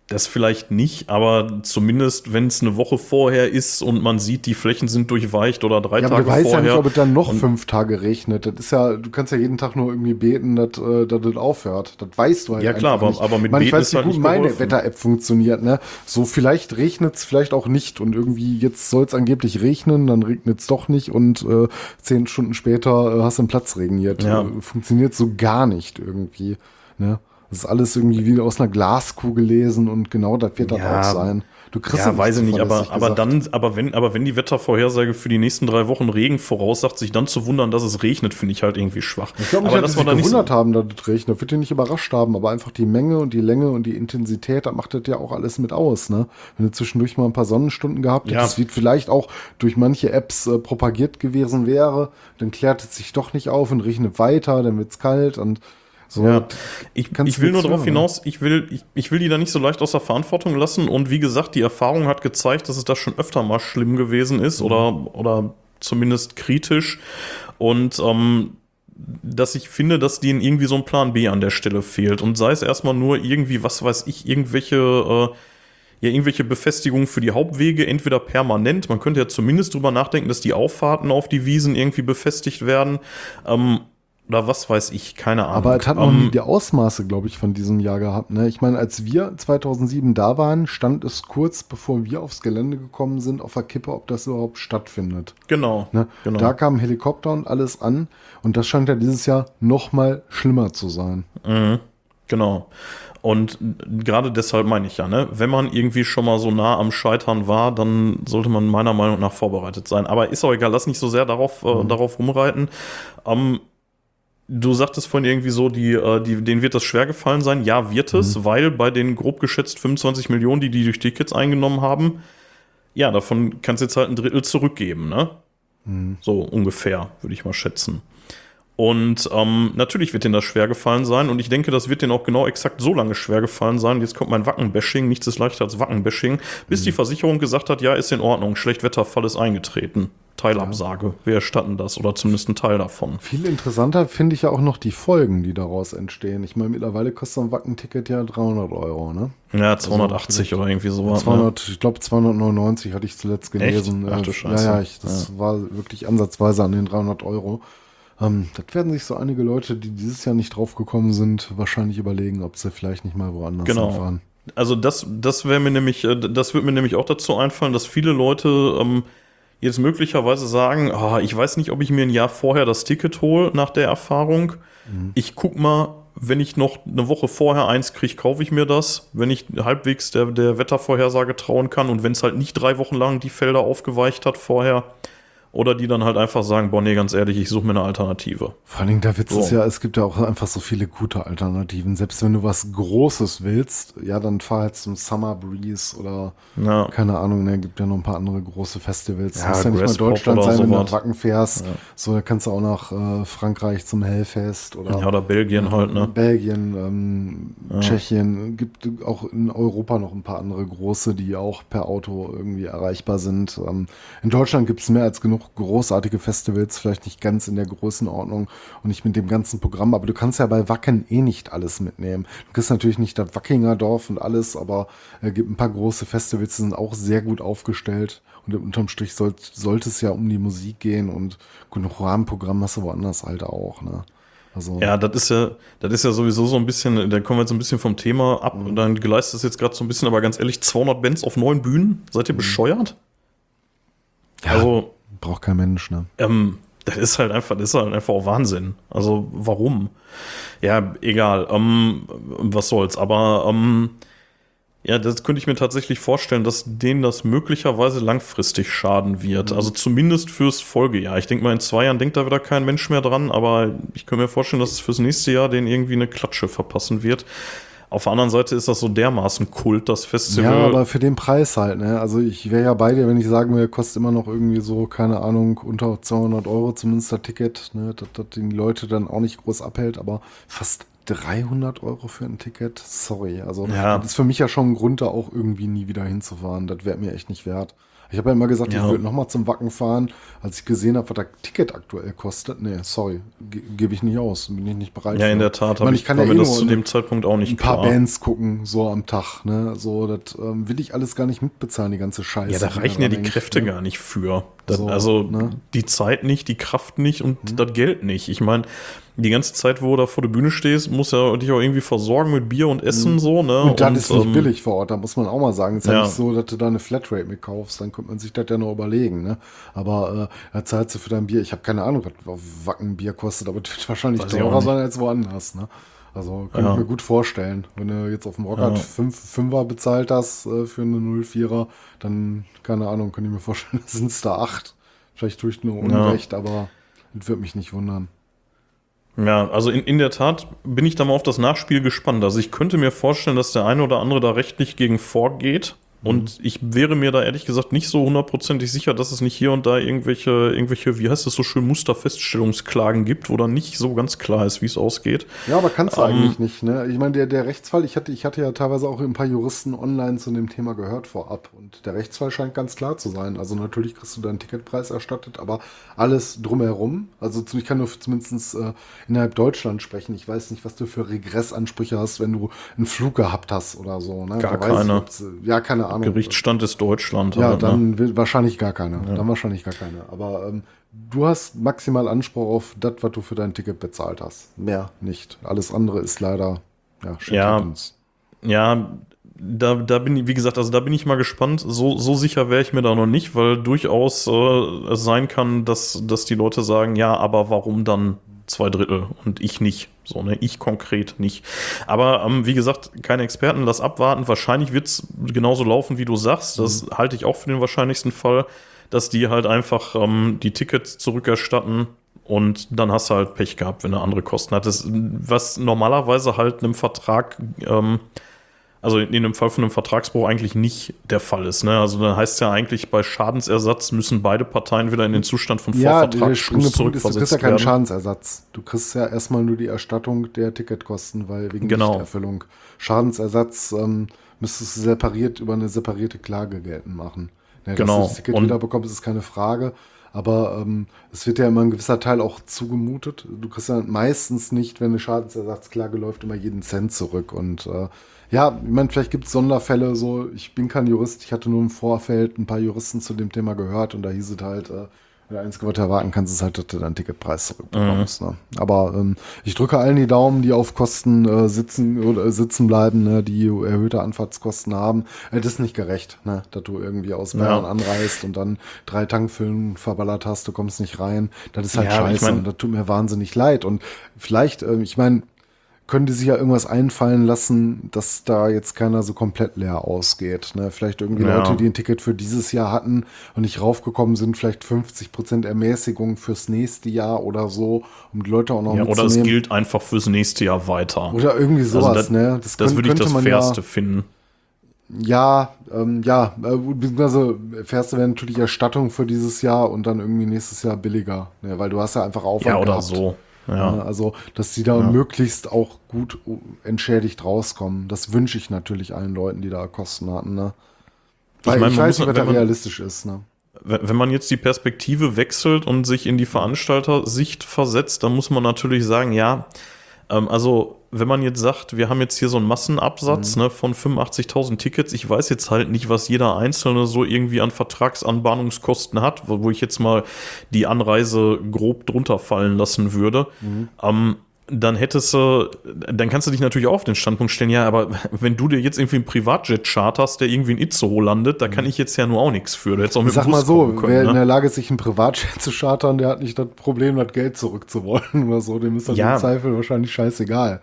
Das vielleicht nicht, aber zumindest, wenn es eine Woche vorher ist und man sieht, die Flächen sind durchweicht oder drei ja, Tage vorher. Aber du weißt ja nicht, ob es dann noch fünf Tage regnet. Das ist ja, du kannst ja jeden Tag nur irgendwie beten, dass, äh, dass das aufhört. Das weißt du halt Ja klar, aber, nicht. aber mit Man, Beten ich weiß, wie halt gut meine Wetter-App funktioniert. Ne? So vielleicht regnet es, vielleicht auch nicht und irgendwie jetzt soll es angeblich regnen, dann regnet es doch nicht und äh, zehn Stunden später äh, hast du einen Platz regniert. Ja. Funktioniert so gar nicht irgendwie. Ne? Das ist alles irgendwie wie aus einer Glaskugel lesen und genau das wird ja, auch sein. Du kriegst ja, weiß ich nicht, aber, aber dann, aber wenn, aber wenn die Wettervorhersage für die nächsten drei Wochen Regen voraussagt, sich dann zu wundern, dass es regnet, finde ich halt irgendwie schwach. Ich glaube nicht, dass wir da gewundert so haben, dass es regnet. Wird dir nicht überrascht haben, aber einfach die Menge und die Länge und die Intensität, da macht das ja auch alles mit aus, ne? Wenn du zwischendurch mal ein paar Sonnenstunden gehabt hättest, ja. das wird vielleicht auch durch manche Apps äh, propagiert gewesen wäre, dann klärt es sich doch nicht auf und regnet weiter, dann wird es kalt und so, ja. Ich, ich will nur darauf ne? hinaus, ich will, ich, ich will die da nicht so leicht aus der Verantwortung lassen. Und wie gesagt, die Erfahrung hat gezeigt, dass es da schon öfter mal schlimm gewesen ist mhm. oder, oder zumindest kritisch. Und ähm, dass ich finde, dass denen irgendwie so ein Plan B an der Stelle fehlt. Und sei es erstmal nur irgendwie, was weiß ich, irgendwelche, äh, ja, irgendwelche Befestigungen für die Hauptwege, entweder permanent, man könnte ja zumindest drüber nachdenken, dass die Auffahrten auf die Wiesen irgendwie befestigt werden. Ähm, oder was weiß ich, keine Ahnung. Aber es hat noch um, nie ähm, die Ausmaße, glaube ich, von diesem Jahr gehabt. Ne? Ich meine, als wir 2007 da waren, stand es kurz bevor wir aufs Gelände gekommen sind, auf der Kippe, ob das überhaupt stattfindet. Genau, ne? genau. Da kamen Helikopter und alles an. Und das scheint ja dieses Jahr noch mal schlimmer zu sein. Mhm, genau. Und gerade deshalb meine ich ja, ne, wenn man irgendwie schon mal so nah am Scheitern war, dann sollte man meiner Meinung nach vorbereitet sein. Aber ist auch egal, lass nicht so sehr darauf, äh, mhm. darauf rumreiten. Ähm, Du sagtest vorhin irgendwie so, die, äh, die, denen wird das schwer gefallen sein. Ja, wird es, mhm. weil bei den grob geschätzt 25 Millionen, die die durch Tickets eingenommen haben, ja, davon kannst du jetzt halt ein Drittel zurückgeben, ne? Mhm. So ungefähr, würde ich mal schätzen. Und ähm, natürlich wird denen das schwer gefallen sein und ich denke, das wird denen auch genau exakt so lange schwer gefallen sein. Jetzt kommt mein Wackenbashing, nichts ist leichter als Wackenbashing, bis mhm. die Versicherung gesagt hat, ja, ist in Ordnung, Schlechtwetterfall ist eingetreten. Teilabsage. Ja. Wir erstatten das oder zumindest einen Teil davon. Viel interessanter finde ich ja auch noch die Folgen, die daraus entstehen. Ich meine, mittlerweile kostet ein Wackenticket ja 300 Euro, ne? Ja, 280 also, oder irgendwie sowas. 200, ne? Ich glaube 299 hatte ich zuletzt gelesen. Echt? Ach, du Scheiße. Ja, ja, ich, das ja. war wirklich ansatzweise an den 300 Euro. Ähm, das werden sich so einige Leute, die dieses Jahr nicht drauf gekommen sind, wahrscheinlich überlegen, ob sie vielleicht nicht mal woanders genau. hinfahren. Also das, das wäre mir nämlich, äh, das wird mir nämlich auch dazu einfallen, dass viele Leute ähm, jetzt möglicherweise sagen, ah, ich weiß nicht, ob ich mir ein Jahr vorher das Ticket hole nach der Erfahrung. Ich guck mal, wenn ich noch eine Woche vorher eins kriege, kaufe ich mir das, wenn ich halbwegs der, der Wettervorhersage trauen kann und wenn es halt nicht drei Wochen lang die Felder aufgeweicht hat vorher. Oder die dann halt einfach sagen, boah, nee, ganz ehrlich, ich suche mir eine Alternative. Vor allen Dingen, der Witz So. ist ja, es gibt ja auch einfach so viele gute Alternativen. Selbst wenn du was Großes willst, ja, dann fahr halt zum Summer Breeze oder Ja. keine Ahnung, ne, gibt ja noch ein paar andere große Festivals. Ja, muss ja nicht mal Deutschland sein, wenn du nach Wacken fährst. So, da kannst du auch nach äh, Frankreich zum Hellfest oder, Ja, oder Belgien halt, ne? Belgien, ähm, Tschechien. Gibt auch in Europa noch ein paar andere große, die auch per Auto irgendwie erreichbar sind. Ähm, in Deutschland gibt es mehr als genug großartige Festivals, vielleicht nicht ganz in der Größenordnung und nicht mit dem ganzen Programm, aber du kannst ja bei Wacken eh nicht alles mitnehmen. Du kriegst natürlich nicht das Wackinger Dorf und alles, aber es gibt ein paar große Festivals, die sind auch sehr gut aufgestellt. Und unterm Strich soll, sollte es ja um die Musik gehen und genug Rahmenprogramm hast du woanders halt auch. Ne? Also, Ja, das ist ja, das ist ja sowieso so ein bisschen, da kommen wir jetzt ein bisschen vom Thema ab und dann geleistet es jetzt gerade so ein bisschen, aber ganz ehrlich, 200 Bands auf neun Bühnen? Seid ihr bescheuert? Also, braucht kein Mensch. Ne? ähm, das ist halt einfach, das ist halt einfach auch Wahnsinn. Also, warum? Ja, egal. Ähm, was soll's. Aber ähm, ja, das könnte ich mir tatsächlich vorstellen, dass denen das möglicherweise langfristig schaden wird. Also zumindest fürs Folgejahr. Ich denke mal, in zwei Jahren denkt da wieder kein Mensch mehr dran, aber ich kann mir vorstellen, dass es fürs nächste Jahr denen irgendwie eine Klatsche verpassen wird. Auf der anderen Seite ist das so dermaßen Kult, das Festival. Ja, aber für den Preis halt, ne? Also ich wäre ja bei dir, wenn ich sagen würde, kostet immer noch irgendwie so, keine Ahnung, unter 200 Euro zumindest das Ticket, ne? Dass das die Leute dann auch nicht groß abhält, aber fast 300 Euro für ein Ticket, sorry. Also Ja. das ist für mich ja schon ein Grund, da auch irgendwie nie wieder hinzufahren. Das wäre mir echt nicht wert. Ich habe ja immer gesagt, Ja. ich würde nochmal zum Wacken fahren, als ich gesehen habe, was das Ticket aktuell kostet. Nee, sorry, ge gebe ich nicht aus, bin ich nicht bereit ja, in für. der Tat, ich, meine, ich kann ja mir eh das zu dem Zeitpunkt auch nicht ein paar klar. Bands gucken, so am Tag, ne? So, das ähm, will ich alles gar nicht mitbezahlen, die ganze Scheiße. Ja, da die reichen ja die Kräfte ne? gar nicht für. Das, So, also ne? Mhm. die Zeit nicht, die Kraft nicht und das Geld nicht. Ich meine, die ganze Zeit, wo du da vor der Bühne stehst, muss ja dich auch irgendwie versorgen mit Bier und Essen so, ne? Mhm. Und das ist nicht ähm, billig vor Ort, da muss man auch mal sagen. Es ist ja. Ja. nicht so, dass du da eine Flatrate mit kaufst, dann könnte man sich das ja noch überlegen, ne? Aber äh, da zahlst du für dein Bier, ich habe keine Ahnung, was Wacken Bier kostet, aber das wird wahrscheinlich Weiß teurer sein als woanders, ne? Also kann Ja. ich mir gut vorstellen. Wenn du jetzt auf dem Rockart Ja. fünf Fünfer bezahlt hast äh, für eine 04er, dann, keine Ahnung, kann ich mir vorstellen, sind es da acht. Vielleicht tue ich nur Unrecht, aber das würde mich nicht wundern. Ja, also in, in der Tat bin ich da mal auf das Nachspiel gespannt. Also ich könnte mir vorstellen, dass der eine oder andere da rechtlich gegen vorgeht. Mhm. Und ich wäre mir da ehrlich gesagt nicht so hundertprozentig sicher, dass es nicht hier und da irgendwelche, irgendwelche, wie heißt es so schön, Musterfeststellungsklagen gibt, wo dann nicht so ganz klar ist, wie es ausgeht. Ja, aber kannst du Ähm, eigentlich nicht, ne? Ich meine, der, der Rechtsfall, ich hatte, ich hatte ja teilweise auch ein paar Juristen online zu dem Thema gehört vorab. Und der Rechtsfall scheint ganz klar zu sein. Also natürlich kriegst du deinen Ticketpreis erstattet, aber alles drumherum, also ich kann nur zumindest äh, innerhalb Deutschland sprechen. Ich weiß nicht, was du für Regressansprüche hast, wenn du einen Flug gehabt hast oder so. Ne? Gar ich, keine. äh, ja, keine Ahnung. Gerichtsstand ist Deutschland. Ja, aber, ne? dann will, wahrscheinlich gar keine. Dann wahrscheinlich gar keine. Aber ähm, du hast maximal Anspruch auf das, was du für dein Ticket bezahlt hast. Mehr nicht. Alles andere ist leider, ja, Ja. Ja, da, da bin ich, wie gesagt, also da bin ich mal gespannt. So, so sicher wäre ich mir da noch nicht, weil durchaus äh, es sein kann, dass, dass die Leute sagen, ja, aber warum dann zwei Drittel und ich nicht? So, ne, ich konkret nicht. Aber ähm, wie gesagt, keine Experten, lass abwarten. Wahrscheinlich wird es genauso laufen, wie du sagst. Das halte ich auch für den wahrscheinlichsten Fall, dass die halt einfach ähm, die Tickets zurückerstatten und dann hast du halt Pech gehabt, wenn du andere Kosten hattest. Was normalerweise halt einem Vertrag, ähm, also in dem Fall von einem Vertragsbruch eigentlich nicht der Fall ist. Ne? Also dann heißt ja eigentlich, bei Schadensersatz müssen beide Parteien wieder in den Zustand von Ja, Vorvertragsschluss Punkt ist, du kriegst ja zurückversetzt keinen werden. Schadensersatz. Du kriegst ja erstmal nur die Erstattung der Ticketkosten, weil wegen Genau. Nichterfüllung. Schadensersatz ähm, müsstest du separiert über eine separierte Klage geltend machen. Ne, Genau. Dass du das Ticket Und- wieder bekommst, ist keine Frage. Aber ähm, es wird ja immer ein gewisser Teil auch zugemutet. Du kriegst ja meistens nicht, wenn eine Schadensersatzklage läuft, immer jeden Cent zurück. Und äh, ja, ich meine, vielleicht gibt es Sonderfälle so. Ich bin kein Jurist, ich hatte nur im Vorfeld ein paar Juristen zu dem Thema gehört und da hieß es halt, äh, Der Einzige, was du erwarten kannst, ist halt, dass du deinen Ticketpreis zurückbekommst. Ne? Aber ähm, ich drücke allen die Daumen, die auf Kosten äh, sitzen oder äh, sitzen bleiben, ne? die erhöhte Anfahrtskosten haben. Äh, das ist nicht gerecht, ne? dass du irgendwie aus Bayern Ja. anreist und dann drei Tankfüllen verballert hast, du kommst nicht rein. Das ist halt Ja, aber ich scheiße mein- und das tut mir wahnsinnig leid. Und vielleicht, ähm, ich meine, könnte sich ja irgendwas einfallen lassen, dass da jetzt keiner so komplett leer ausgeht. Ne? Vielleicht irgendwie Ja. Leute, die ein Ticket für dieses Jahr hatten und nicht raufgekommen sind, vielleicht 50% Ermäßigung fürs nächste Jahr oder so, um die Leute auch noch Ja, oder es gilt einfach fürs nächste Jahr weiter. Oder irgendwie sowas, also das, ne? das, könnt- würde ich das Fairste finden. Ja, ähm, ja, äh, beziehungsweise Fairste wäre natürlich Erstattung für dieses Jahr und dann irgendwie nächstes Jahr billiger, ne? weil du hast ja einfach Aufwand Ja, oder gehabt. so. Ja, Ja. also, dass die da möglichst auch gut uh, entschädigt rauskommen. Das wünsche ich natürlich allen Leuten, die da Kosten hatten. Ne? Weil ich, meine, man weiß nicht, was da wenn man- realistisch ist. Ne? Wenn wenn man jetzt die Perspektive wechselt und sich in die Veranstalter-Sicht versetzt, dann muss man natürlich sagen, ja, ähm, also wenn man jetzt sagt, wir haben jetzt hier so einen Massenabsatz ne, von 85.000 Tickets, ich weiß jetzt halt nicht, was jeder Einzelne so irgendwie an Vertragsanbahnungskosten hat, wo, wo ich jetzt mal die Anreise grob drunter fallen lassen würde. Ähm, dann hättest du, dann kannst du dich natürlich auch auf den Standpunkt stellen, ja, aber wenn du dir jetzt irgendwie einen Privatjet charterst, der irgendwie in Itzehoe landet, da kann ich jetzt ja nur auch nichts für. Du hättest auch mit Sag mal so, können, wer in ne? der Lage ist, sich ein Privatjet zu chartern, der hat nicht das Problem, das Geld zurückzuwollen oder so. Dem ist das Ja. im Zweifel wahrscheinlich scheißegal.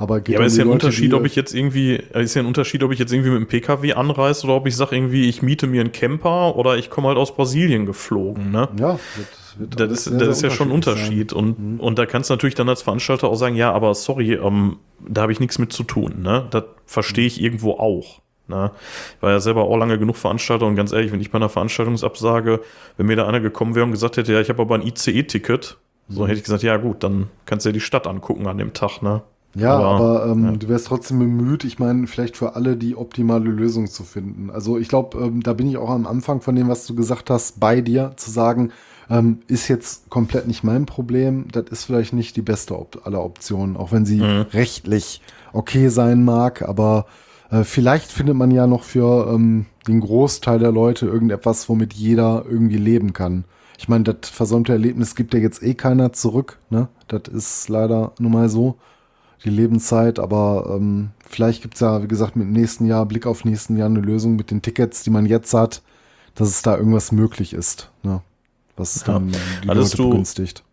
Aber geht Ja, aber ist ja ein Leute, Unterschied, ob ich jetzt irgendwie, äh, ist ja ein Unterschied, ob ich jetzt irgendwie mit dem PKW anreise oder ob ich sage irgendwie, ich miete mir einen Camper oder ich komme halt aus Brasilien geflogen, ne? Ja, das, ist, sehr, das ist ja schon ein Unterschied. Und, und da kannst du natürlich dann als Veranstalter auch sagen, ja, aber sorry, ähm, da habe ich nichts mit zu tun. Ne? Das verstehe ich irgendwo auch. Ne? Ich war ja selber auch lange genug Veranstalter und ganz ehrlich, wenn ich bei einer Veranstaltungsabsage, wenn mir da einer gekommen wäre und gesagt hätte, ja, ich habe aber ein ICE-Ticket, so hätte ich gesagt, ja gut, dann kannst du dir die Stadt angucken an dem Tag. Ne? Ja, aber, Aber, ähm, ja. du wärst trotzdem bemüht, ich meine, vielleicht für alle die optimale Lösung zu finden. Also ich glaube, ähm, da bin ich auch am Anfang von dem, was du gesagt hast, bei dir, zu sagen, ähm, ist jetzt komplett nicht mein Problem, das ist vielleicht nicht die beste Op aller Optionen, auch wenn sie rechtlich okay sein mag, aber äh, vielleicht findet man ja noch für ähm, den Großteil der Leute irgendetwas, womit jeder irgendwie leben kann. Ich meine, das versäumte Erlebnis gibt ja jetzt eh keiner zurück, ne? Das ist leider nun mal so die Lebenszeit, aber ähm, vielleicht gibt's ja, wie gesagt, mit dem nächsten Jahr, Blick auf nächsten Jahr eine Lösung mit den Tickets, die man jetzt hat, dass es da irgendwas möglich ist, ne? was Ja. dann die Hattest Leute begünstigt.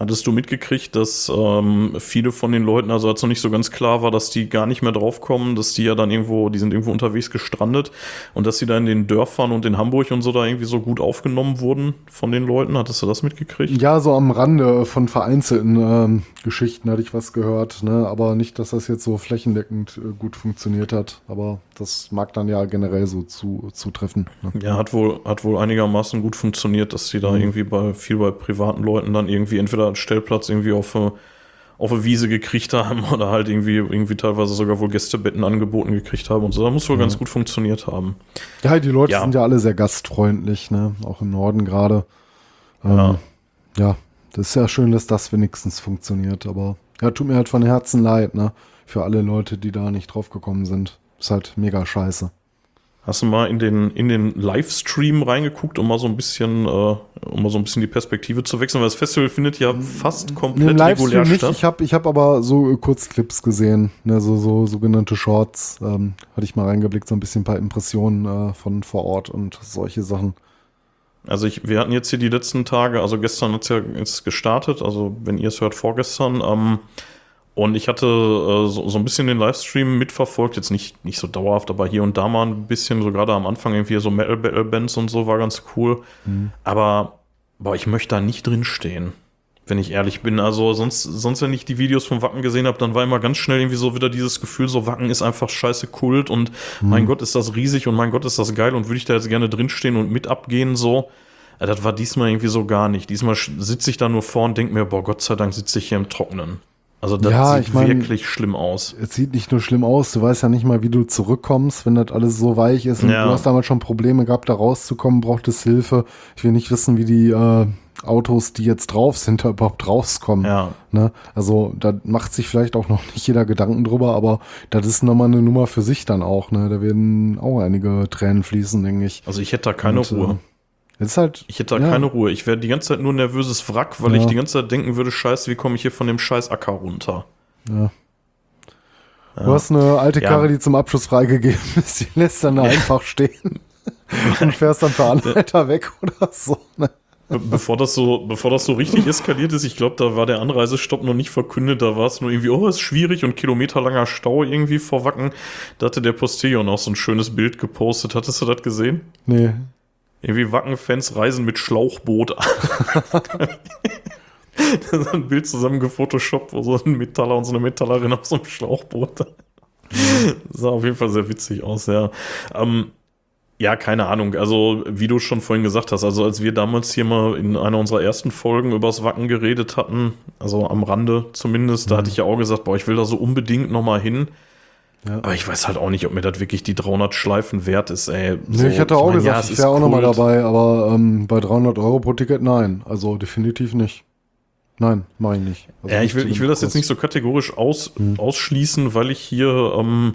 Hattest du mitgekriegt, dass ähm, viele von den Leuten, also als noch nicht so ganz klar war, dass die gar nicht mehr draufkommen, dass die ja dann irgendwo, die sind irgendwo unterwegs gestrandet und dass sie da in den Dörfern und in Hamburg und so da irgendwie so gut aufgenommen wurden von den Leuten? Hattest du das mitgekriegt? Ja, so am Rande von vereinzelten ähm, Geschichten hatte ich was gehört, ne? aber nicht, dass das jetzt so flächendeckend äh, gut funktioniert hat, aber das mag dann ja generell so zu, zutreffen. Ne? Ja, hat wohl, hat wohl einigermaßen gut funktioniert, dass die da irgendwie bei viel bei privaten Leuten dann irgendwie entweder einen Stellplatz irgendwie auf eine, auf eine Wiese gekriegt haben oder halt irgendwie, irgendwie teilweise sogar wohl Gästebetten angeboten gekriegt haben und so. Da muss wohl ganz gut funktioniert haben. Ja, die Leute Ja. sind ja alle sehr gastfreundlich, ne? auch im Norden gerade. Ähm, Ja. ja, das ist ja schön, dass das wenigstens funktioniert, aber ja, tut mir halt von Herzen leid, ne? Für alle Leute, die da nicht drauf gekommen sind. Ist halt mega scheiße. Hast du mal in den, in den Livestream reingeguckt, um mal so ein bisschen, äh, um mal so ein bisschen die Perspektive zu wechseln, weil das Festival findet ja fast komplett regulär nicht. statt. Ich habe ich hab aber so äh, Kurzclips gesehen, ne, so, so sogenannte Shorts. Ähm, hatte ich mal reingeblickt, so ein bisschen ein paar Impressionen äh, von vor Ort und solche Sachen. Also ich, wir hatten jetzt hier die letzten Tage, also gestern hat es ja jetzt gestartet, also wenn ihr es hört, vorgestern. Ähm, und ich hatte äh, so, so ein bisschen den Livestream mitverfolgt, jetzt nicht, nicht so dauerhaft, aber hier und da mal ein bisschen, so gerade am Anfang irgendwie so Metal Battle Bands und so war ganz cool. Aber boah, ich möchte da nicht drin stehen, wenn ich ehrlich bin. Also sonst, sonst wenn ich die Videos vom Wacken gesehen habe, dann war immer ganz schnell irgendwie so wieder dieses Gefühl, so Wacken ist einfach scheiße Kult und mein Gott ist das riesig und mein Gott ist das geil und würde ich da jetzt gerne drinstehen und mit abgehen so. Äh, Das war diesmal irgendwie so gar nicht. Diesmal sitze ich da nur vor und denke mir, boah, Gott sei Dank sitze ich hier im Trocknen. Also das Ja, sieht ich mein- wirklich schlimm aus. Es sieht nicht nur schlimm aus, du weißt ja nicht mal, wie du zurückkommst, wenn das alles so weich ist. Und Ja. du hast damals schon Probleme gehabt, da rauszukommen, brauchtest Hilfe. Ich will nicht wissen, wie die äh, Autos, die jetzt drauf sind, da überhaupt rauskommen. Ja. Ne? Also da macht sich vielleicht auch noch nicht jeder Gedanken drüber, aber das ist nochmal eine Nummer für sich dann auch. Ne? Da werden auch einige Tränen fließen, denke ich. Also ich hätte da keine Und, äh, Ruhe. Es ist halt, Ich hätte da ja, keine Ruhe. Ich wäre die ganze Zeit nur nervöses Wrack, weil Ja. ich die ganze Zeit denken würde, scheiße, wie komme ich hier von dem scheiß Acker runter? Ja. Du hast eine alte. Karre, die zum Abschluss freigegeben ist, die lässt dann da einfach stehen und fährst dann per Anhalter weg oder so. Ne? Be bevor das so, bevor das so richtig eskaliert ist, ich glaube, da war der Anreisestopp noch nicht verkündet, da war es nur irgendwie, oh, ist schwierig und kilometerlanger Stau irgendwie vor Wacken. Da hatte der Postillon auch so ein schönes Bild gepostet. Hattest du das gesehen? Nee. Irgendwie Wacken-Fans reisen mit Schlauchboot an. da ist ein Bild zusammen gefotoshoppt, wo so ein Metaller und so eine Metallerin auf so einem Schlauchboot. sah auf jeden Fall sehr witzig aus, ja. Ähm, ja, keine Ahnung. Also, wie du schon vorhin gesagt hast, also als wir damals hier mal in einer unserer ersten Folgen übers Wacken geredet hatten, also am Rande zumindest, da hatte ich ja auch gesagt, boah, ich will da so unbedingt nochmal hin. Ja. Aber ich weiß halt auch nicht, ob mir das wirklich die 300 Schleifen wert ist, ey. Nee, So, ich hatte auch mein, gesagt, ja, es ich ist wäre auch nochmal dabei, aber ähm, bei 300 Euro pro Ticket nein. Also definitiv nicht. Nein, mache ich nicht. Also Ja, ich will, ich will das jetzt nicht so kategorisch aus, Hm. ausschließen, weil ich hier, ähm,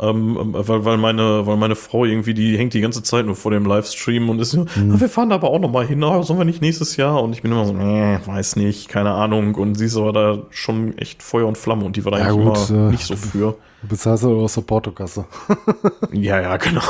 ähm, weil, weil, meine, weil meine Frau irgendwie, die hängt die ganze Zeit nur vor dem Livestream und ist so, Hm. "Ah, wir fahren da aber auch noch mal hin, ah, sollen wir nicht nächstes Jahr? Und ich bin immer so, nee, weiß nicht, keine Ahnung. Und sie ist aber da schon echt Feuer und Flamme und die war da Ja, eigentlich gut, immer äh, nicht so für. Du bezahlst aber aus der Portokasse. Ja, ja, genau.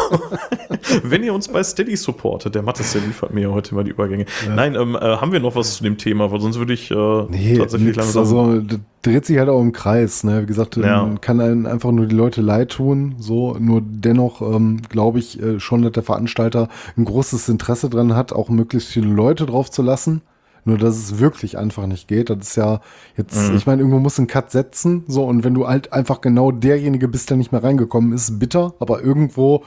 Wenn ihr uns bei Steady supportet, der Mattes, der liefert mir ja heute mal die Übergänge. Nein, ähm, äh, haben wir noch was zu dem Thema, weil sonst würde ich äh, Nee, tatsächlich langsam. also dreht sich halt auch im Kreis. Ne? Wie gesagt, Ja. ähm, kann einem einfach nur die Leute leid tun. So, nur dennoch ähm, glaube ich äh, schon, dass der Veranstalter ein großes Interesse dran hat, auch möglichst viele Leute drauf zu lassen. Nur dass es wirklich einfach nicht geht. Das ist ja jetzt, Mhm. ich meine, irgendwo muss ein Cut setzen. So, und wenn du halt einfach genau derjenige bist, der nicht mehr reingekommen ist, bitter, aber irgendwo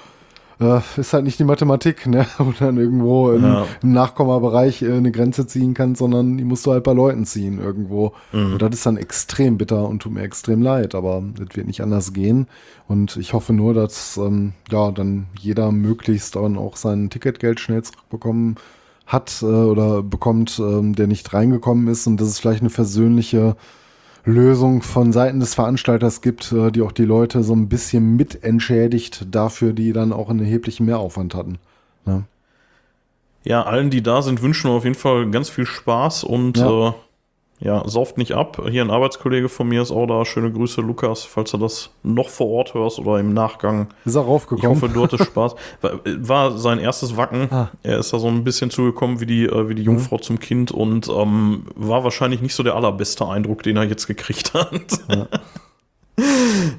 äh, ist halt nicht die Mathematik, ne? Wo du dann irgendwo im, Ja. im Nachkommabereich äh, eine Grenze ziehen kannst, sondern die musst du halt bei Leuten ziehen irgendwo. Mhm. Und das ist dann extrem bitter und tut mir extrem leid, aber das wird nicht anders gehen. Und ich hoffe nur, dass ähm, ja dann jeder möglichst dann auch sein Ticketgeld schnell zurückbekommen hat äh, oder bekommt, ähm, der nicht reingekommen ist und dass es vielleicht eine versöhnliche Lösung von Seiten des Veranstalters gibt, äh, die auch die Leute so ein bisschen mit entschädigt dafür, die dann auch einen erheblichen Mehraufwand hatten. Ne? Ja, allen, die da sind, wünschen wir auf jeden Fall ganz viel Spaß und Ja. äh, ja, sauft nicht ab. Hier ein Arbeitskollege von mir ist auch da. Schöne Grüße, Lukas, falls du das noch vor Ort hörst oder im Nachgang. Ist er Ich raufgekommen? hoffe, du hattest Spaß. War, war sein erstes Wacken. Ah. Er ist da so ein bisschen zugekommen wie die, äh, wie die Jungfrau zum Kind und ähm, war wahrscheinlich nicht so der allerbeste Eindruck, den er jetzt gekriegt hat. Ja.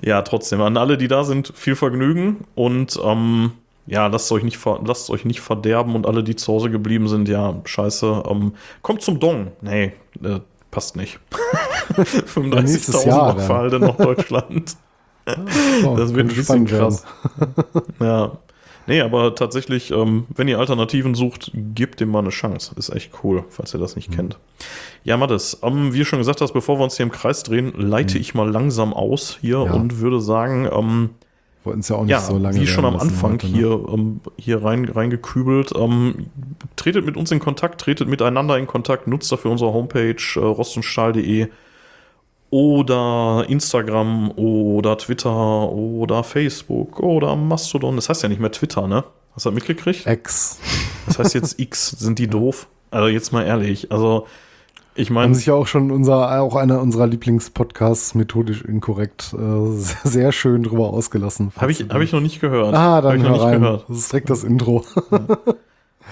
Ja, trotzdem, an alle, die da sind, viel Vergnügen und ähm, ja, lasst euch, nicht ver lasst euch nicht verderben und alle, die zu Hause geblieben sind, ja, scheiße, ähm, kommt zum Dong. Nee, äh, passt nicht. nächstes 35.000 Jahr Mark dann. Fahrhalde nach Deutschland. Oh, Das wird ein bisschen krass. ja. Nee, aber tatsächlich, ähm, wenn ihr Alternativen sucht, gebt dem mal eine Chance. Ist echt cool, falls ihr das Mhm. nicht kennt. Ja, Mattes, ähm, wie du schon gesagt hast, bevor wir uns hier im Kreis drehen, leite ich mal langsam aus hier Mhm. Ja. und würde sagen, ähm, Wollten es ja auch nicht ja, so lange wie schon am Anfang heute, ne? hier, ähm, hier rein, reingekübelt, ähm, tretet mit uns in Kontakt, tretet miteinander in Kontakt, nutzt dafür unsere Homepage äh, rostundstahl.de oder Instagram oder Twitter oder Facebook oder Mastodon. Das heißt ja nicht mehr Twitter, ne? Hast du das mitgekriegt? Ex. Das heißt jetzt X. Sind die doof? Also jetzt mal ehrlich. Also ich Haben meine, sich ja auch schon unser, auch einer unserer Lieblingspodcasts methodisch inkorrekt äh, sehr, sehr schön drüber ausgelassen. habe ich, hab ich noch nicht gehört. Ah, Hab dann ich noch nicht rein. gehört. Das ist direkt das Intro.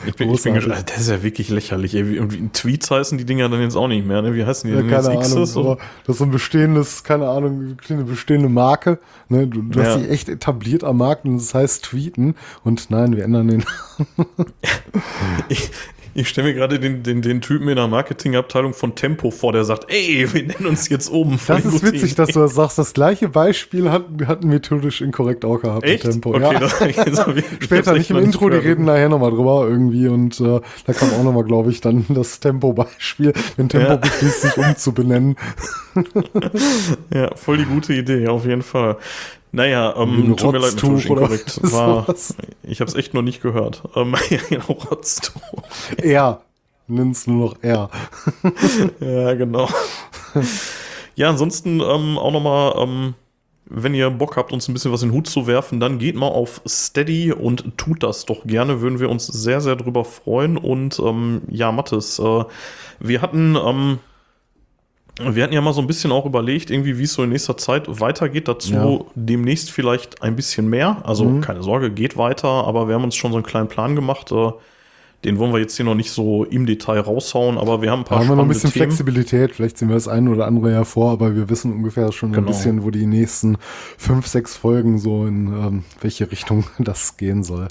Ich bin, ich bin Großartig. gespannt. Das ist ja wirklich lächerlich. Ey. Und Tweets heißen die Dinger dann jetzt auch nicht mehr. Ne? Wie heißen die Ja, denn keine jetzt? Ahnung. Xs? Aber das ist so ein bestehendes, keine Ahnung, eine bestehende Marke. Ne? Du, du Ja. hast dich echt etabliert am Markt und das heißt Tweeten. Und nein, wir ändern den. Ich, ich stelle mir gerade den, den, den Typen in der Marketingabteilung von Tempo vor, der sagt, ey, wir nennen uns jetzt. Voll Das ist witzig, dass du das sagst. Das gleiche Beispiel hat, hatten methodisch inkorrekt auch gehabt. Echt? Tempo. Okay, ja. das, Später nicht im Intro, die reden nachher nochmal drüber irgendwie und äh, da kam auch nochmal, glaube ich, dann das Tempo-Beispiel, wenn Tempo Ja. beschließt, sich umzubenennen. Ja, voll die gute Idee, auf jeden Fall. Naja, ähm, tut mir leid, oder inkorrekt. War, ich habe es echt noch nicht gehört. Ähm, Rotztuch. Er. Nenn's nur noch er. Ja, genau. ja, ansonsten ähm, auch nochmal, ähm, wenn ihr Bock habt, uns ein bisschen was in den Hut zu werfen, dann geht mal auf Steady und tut das doch gerne. Würden wir uns sehr, sehr drüber freuen. Und ähm, ja, Mathis, äh, wir hatten, ähm, wir hatten ja mal so ein bisschen auch überlegt, irgendwie, wie es so in nächster Zeit weitergeht. Dazu Ja. demnächst vielleicht ein bisschen mehr. Also Mhm. keine Sorge, geht weiter, aber wir haben uns schon so einen kleinen Plan gemacht. Äh, den wollen wir jetzt hier noch nicht so im Detail raushauen, aber wir haben ein Da paar haben wir noch ein bisschen Themen. Flexibilität. Vielleicht sehen wir das eine oder andere ja vor, aber wir wissen ungefähr schon Genau. ein bisschen, wo die nächsten fünf, sechs Folgen so in ähm, welche Richtung das gehen soll.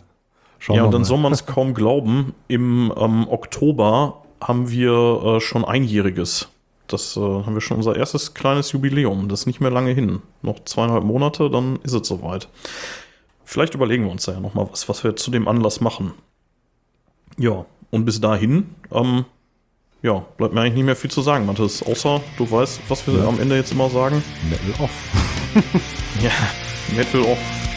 Schauen Ja, und dann mal. soll man es kaum glauben. Im ähm, Oktober haben wir äh, schon einjähriges. Das äh, haben wir schon unser erstes kleines Jubiläum. Das ist nicht mehr lange hin. Noch zweieinhalb Monate, dann ist es soweit. Vielleicht überlegen wir uns da ja noch mal was, was wir zu dem Anlass machen. Ja, und bis dahin, ähm, ja, bleibt mir eigentlich nicht mehr viel zu sagen, Mathis. Außer du weißt, was wir Ja. am Ende jetzt immer sagen. Metal off. Ja, Metal off.